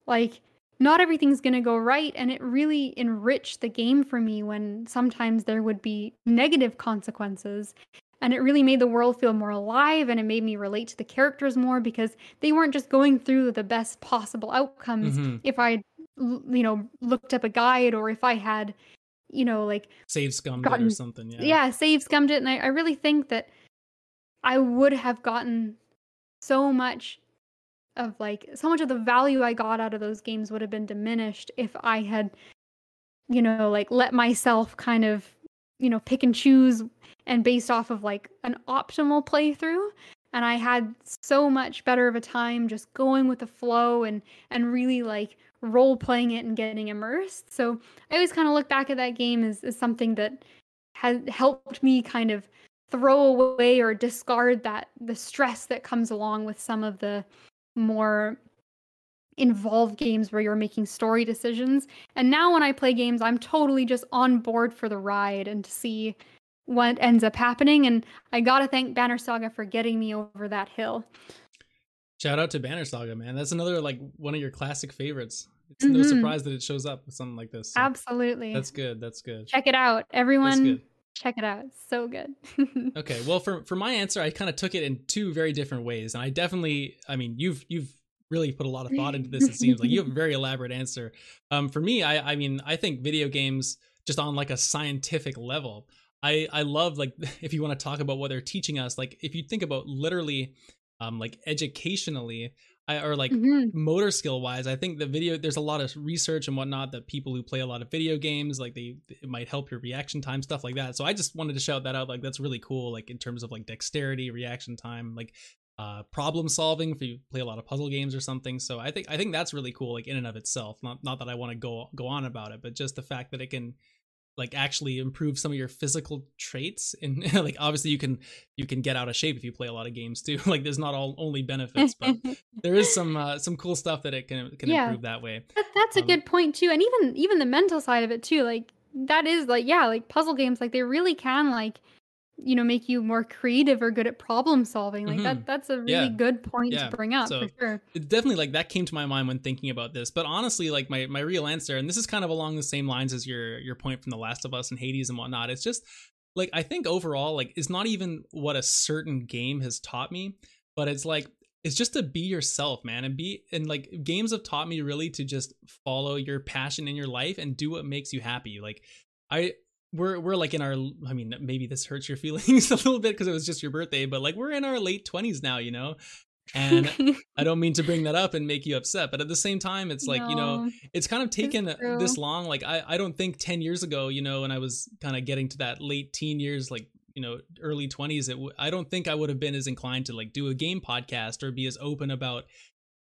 B: Like not everything's going to go right and it really enriched the game for me when sometimes there would be negative consequences and it really made the world feel more alive and it made me relate to the characters more because they weren't just going through the best possible outcomes mm-hmm. if i you know looked up a guide or if i had you know like
A: save scummed gotten, it or something yeah.
B: Yeah save scummed it and I, I really think that i would have gotten so much of like so much of the value i got out of those games would have been diminished if i had you know like let myself kind of you know pick and choose and based off of like an optimal playthrough. And I had so much better of a time just going with the flow and and really like role playing it and getting immersed. So I always kind of look back at that game as, as something that has helped me kind of throw away or discard that the stress that comes along with some of the more involved games where you're making story decisions. And now when I play games, I'm totally just on board for the ride and to see what ends up happening. And I gotta thank Banner Saga for getting me over that hill.
A: Shout out to Banner Saga, man. That's another like one of your classic favorites. It's mm-hmm. no surprise that it shows up with something like this.
B: So Absolutely.
A: That's good. That's good.
B: Check it out. Everyone check it out. It's so good.
A: okay. Well, for for my answer, I kind of took it in two very different ways. And I definitely I mean, you've you've really put a lot of thought into this it seems like you have a very elaborate answer. Um for me, I I mean, I think video games just on like a scientific level I I love like if you want to talk about what they're teaching us, like if you think about literally, um, like educationally, I, or like mm-hmm. motor skill wise, I think the video there's a lot of research and whatnot that people who play a lot of video games like they it might help your reaction time stuff like that. So I just wanted to shout that out. Like that's really cool. Like in terms of like dexterity, reaction time, like uh, problem solving if you play a lot of puzzle games or something. So I think I think that's really cool, like in and of itself. Not not that I want to go go on about it, but just the fact that it can like actually improve some of your physical traits and like obviously you can you can get out of shape if you play a lot of games too like there's not all only benefits but there is some uh, some cool stuff that it can can yeah. improve that way
B: that, that's a um, good point too and even even the mental side of it too like that is like yeah like puzzle games like they really can like you know make you more creative or good at problem solving like mm-hmm. that that's a really yeah. good point yeah. to bring up so for sure
A: it's definitely like that came to my mind when thinking about this but honestly like my my real answer and this is kind of along the same lines as your your point from the last of us and hades and whatnot it's just like i think overall like it's not even what a certain game has taught me but it's like it's just to be yourself man and be and like games have taught me really to just follow your passion in your life and do what makes you happy like I we're we're like in our i mean maybe this hurts your feelings a little bit because it was just your birthday but like we're in our late 20s now you know? And i don't mean to bring that up and make you upset but at the same time it's like no, you know it's kind of taken this long like i i don't think 10 years ago you know when i was kind of getting to that late teen years like you know early 20s it w- i don't think i would have been as inclined to like do a game podcast or be as open about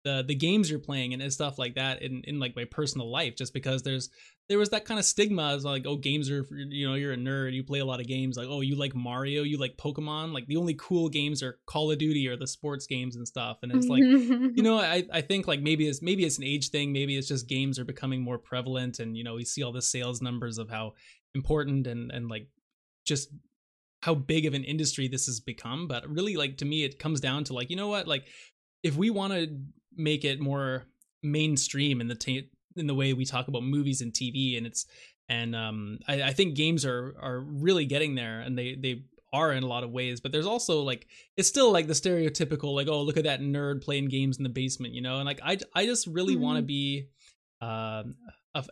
A: the the games you're playing and, and stuff like that in in like my personal life just because there's there was that kind of stigma as like oh games are you know you're a nerd you play a lot of games like oh you like mario you like pokemon? Like the only cool games are call of duty or the sports games and stuff and it's like you know i i think like maybe it's maybe it's an age thing maybe it's just games are becoming more prevalent and you know we see all the sales numbers of how important and and like just how big of an industry this has become but really like to me it comes down to like you know what? Like if we want to make it more mainstream in the t- in the way we talk about movies and TV, and it's and um, I, I think games are are really getting there, and they they are in a lot of ways but there's also like it's still like the stereotypical like oh look at that nerd playing games in the basement you know and like i i just really mm-hmm. want to be um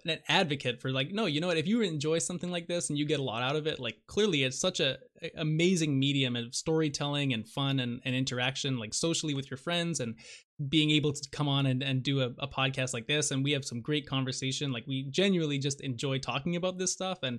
A: an advocate for like no you know what if you enjoy something like this and you get a lot out of it like clearly it's such a, a amazing medium of storytelling and fun and, and interaction like socially with your friends and being able to come on and, and do a, a podcast like this and we have some great conversation like we genuinely just enjoy talking about this stuff and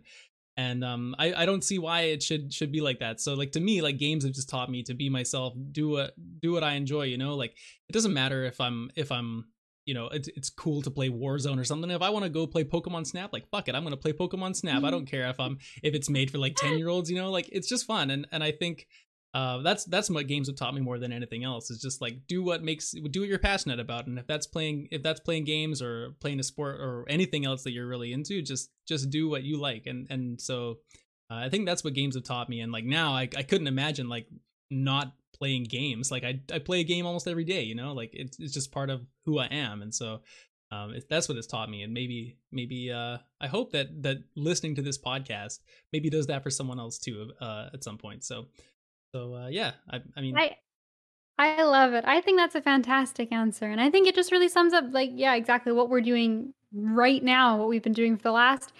A: and um I, I don't see why it should should be like that so like to me like games have just taught me to be myself do what do what i enjoy you know like it doesn't matter if i'm if i'm you know, it's it's cool to play Warzone or something. If I want to go play Pokemon Snap, like fuck it, I'm gonna play Pokemon Snap. Mm-hmm. I don't care if I'm if it's made for like ten year olds. You know, like it's just fun. And and I think uh, that's that's what games have taught me more than anything else. Is just like do what makes do what you're passionate about. And if that's playing if that's playing games or playing a sport or anything else that you're really into, just just do what you like. And and so uh, I think that's what games have taught me. And like now, I I couldn't imagine like not playing games. Like I I play a game almost every day, you know, like it's it's just part of who I am, and so um, that's what it's taught me. And maybe maybe uh, I hope that that listening to this podcast maybe does that for someone else too uh, at some point. So so uh, yeah, I I mean.
B: I- I love it. I think that's a fantastic answer. And I think it just really sums up, like, yeah, exactly what we're doing right now, what we've been doing for the last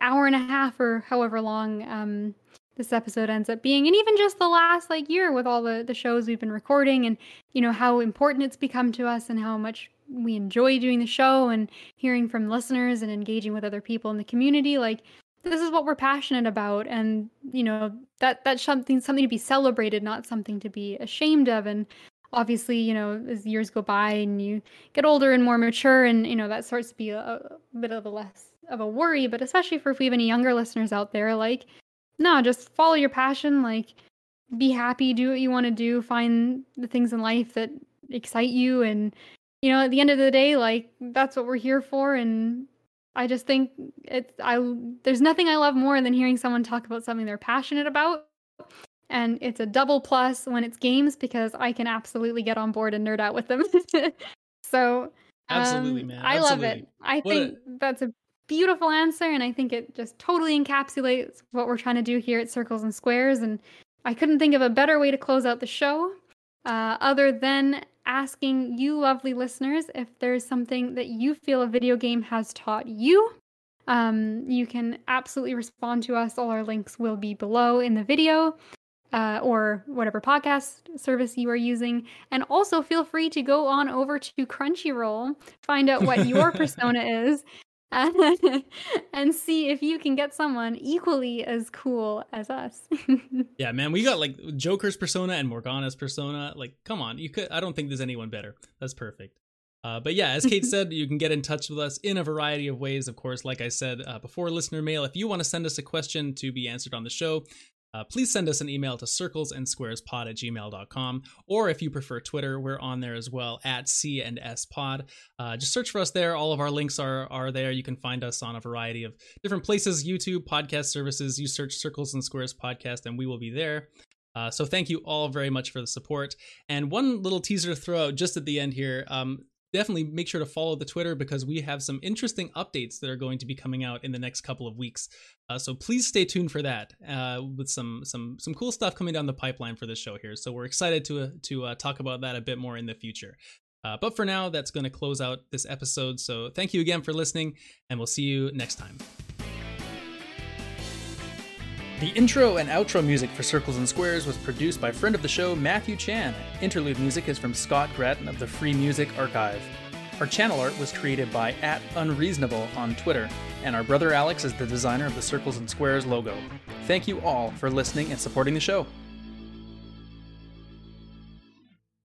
B: hour and a half or however long um, this episode ends up being and even just the last like year with all the the shows we've been recording and you know how important it's become to us and how much we enjoy doing the show and hearing from listeners and engaging with other people in the community like this is what we're passionate about and you know that that's something something to be celebrated not something to be ashamed of and obviously you know as years go by and you get older and more mature and you know that starts to be a, a bit of a less of a worry but especially for if we have any younger listeners out there like no, just follow your passion. Like, be happy, do what you want to do, find the things in life that excite you. And, you know, at the end of the day, like, that's what we're here for. And I just think it's, I, there's nothing I love more than hearing someone talk about something they're passionate about. And it's a double plus when it's games because I can absolutely get on board and nerd out with them. so,
A: Absolutely, um, man.
B: Absolutely. I love it. I think a- that's a beautiful answer, and I think it just totally encapsulates what we're trying to do here at Circles and Squares. And I couldn't think of a better way to close out the show uh, other than asking you, lovely listeners, if there's something that you feel a video game has taught you. Um, you can absolutely respond to us. All our links will be below in the video. Uh, or whatever podcast service you are using. And also feel free to go on over to Crunchyroll, find out what your persona is, and see if you can get someone equally as cool as us.
A: yeah, man, we got like Joker's persona and Morgana's persona. Like, come on, you could. I don't think there's anyone better. That's perfect. Uh, but yeah, as Kate said, you can get in touch with us in a variety of ways. Of course, like I said uh, before, listener mail. If you want to send us a question to be answered on the show, uh, please send us an email to circlesandsquarespod at gmail.com. Or if you prefer Twitter, we're on there as well at C and S Pod. Uh, just search for us there. All of our links are, are there. You can find us on a variety of different places YouTube, podcast services. You search Circles and Squares Podcast, and we will be there. Uh, so thank you all very much for the support. And one little teaser to throw out just at the end here. Um, definitely make sure to follow the Twitter because we have some interesting updates that are going to be coming out in the next couple of weeks. Uh, so please stay tuned for that uh, with some some some cool stuff coming down the pipeline for this show here. So we're excited to uh, to uh, talk about that a bit more in the future. Uh, but for now, that's going to close out this episode. So thank you again for listening, and we'll see you next time. The intro and outro music for Circles and Squares was produced by friend of the show Matthew Chan. Interlude music is from Scott Gratton of the Free Music Archive. Our channel art was created by at Unreasonable on Twitter, and our brother Alex is the designer of the Circles and Squares logo. Thank you all for listening and supporting the show.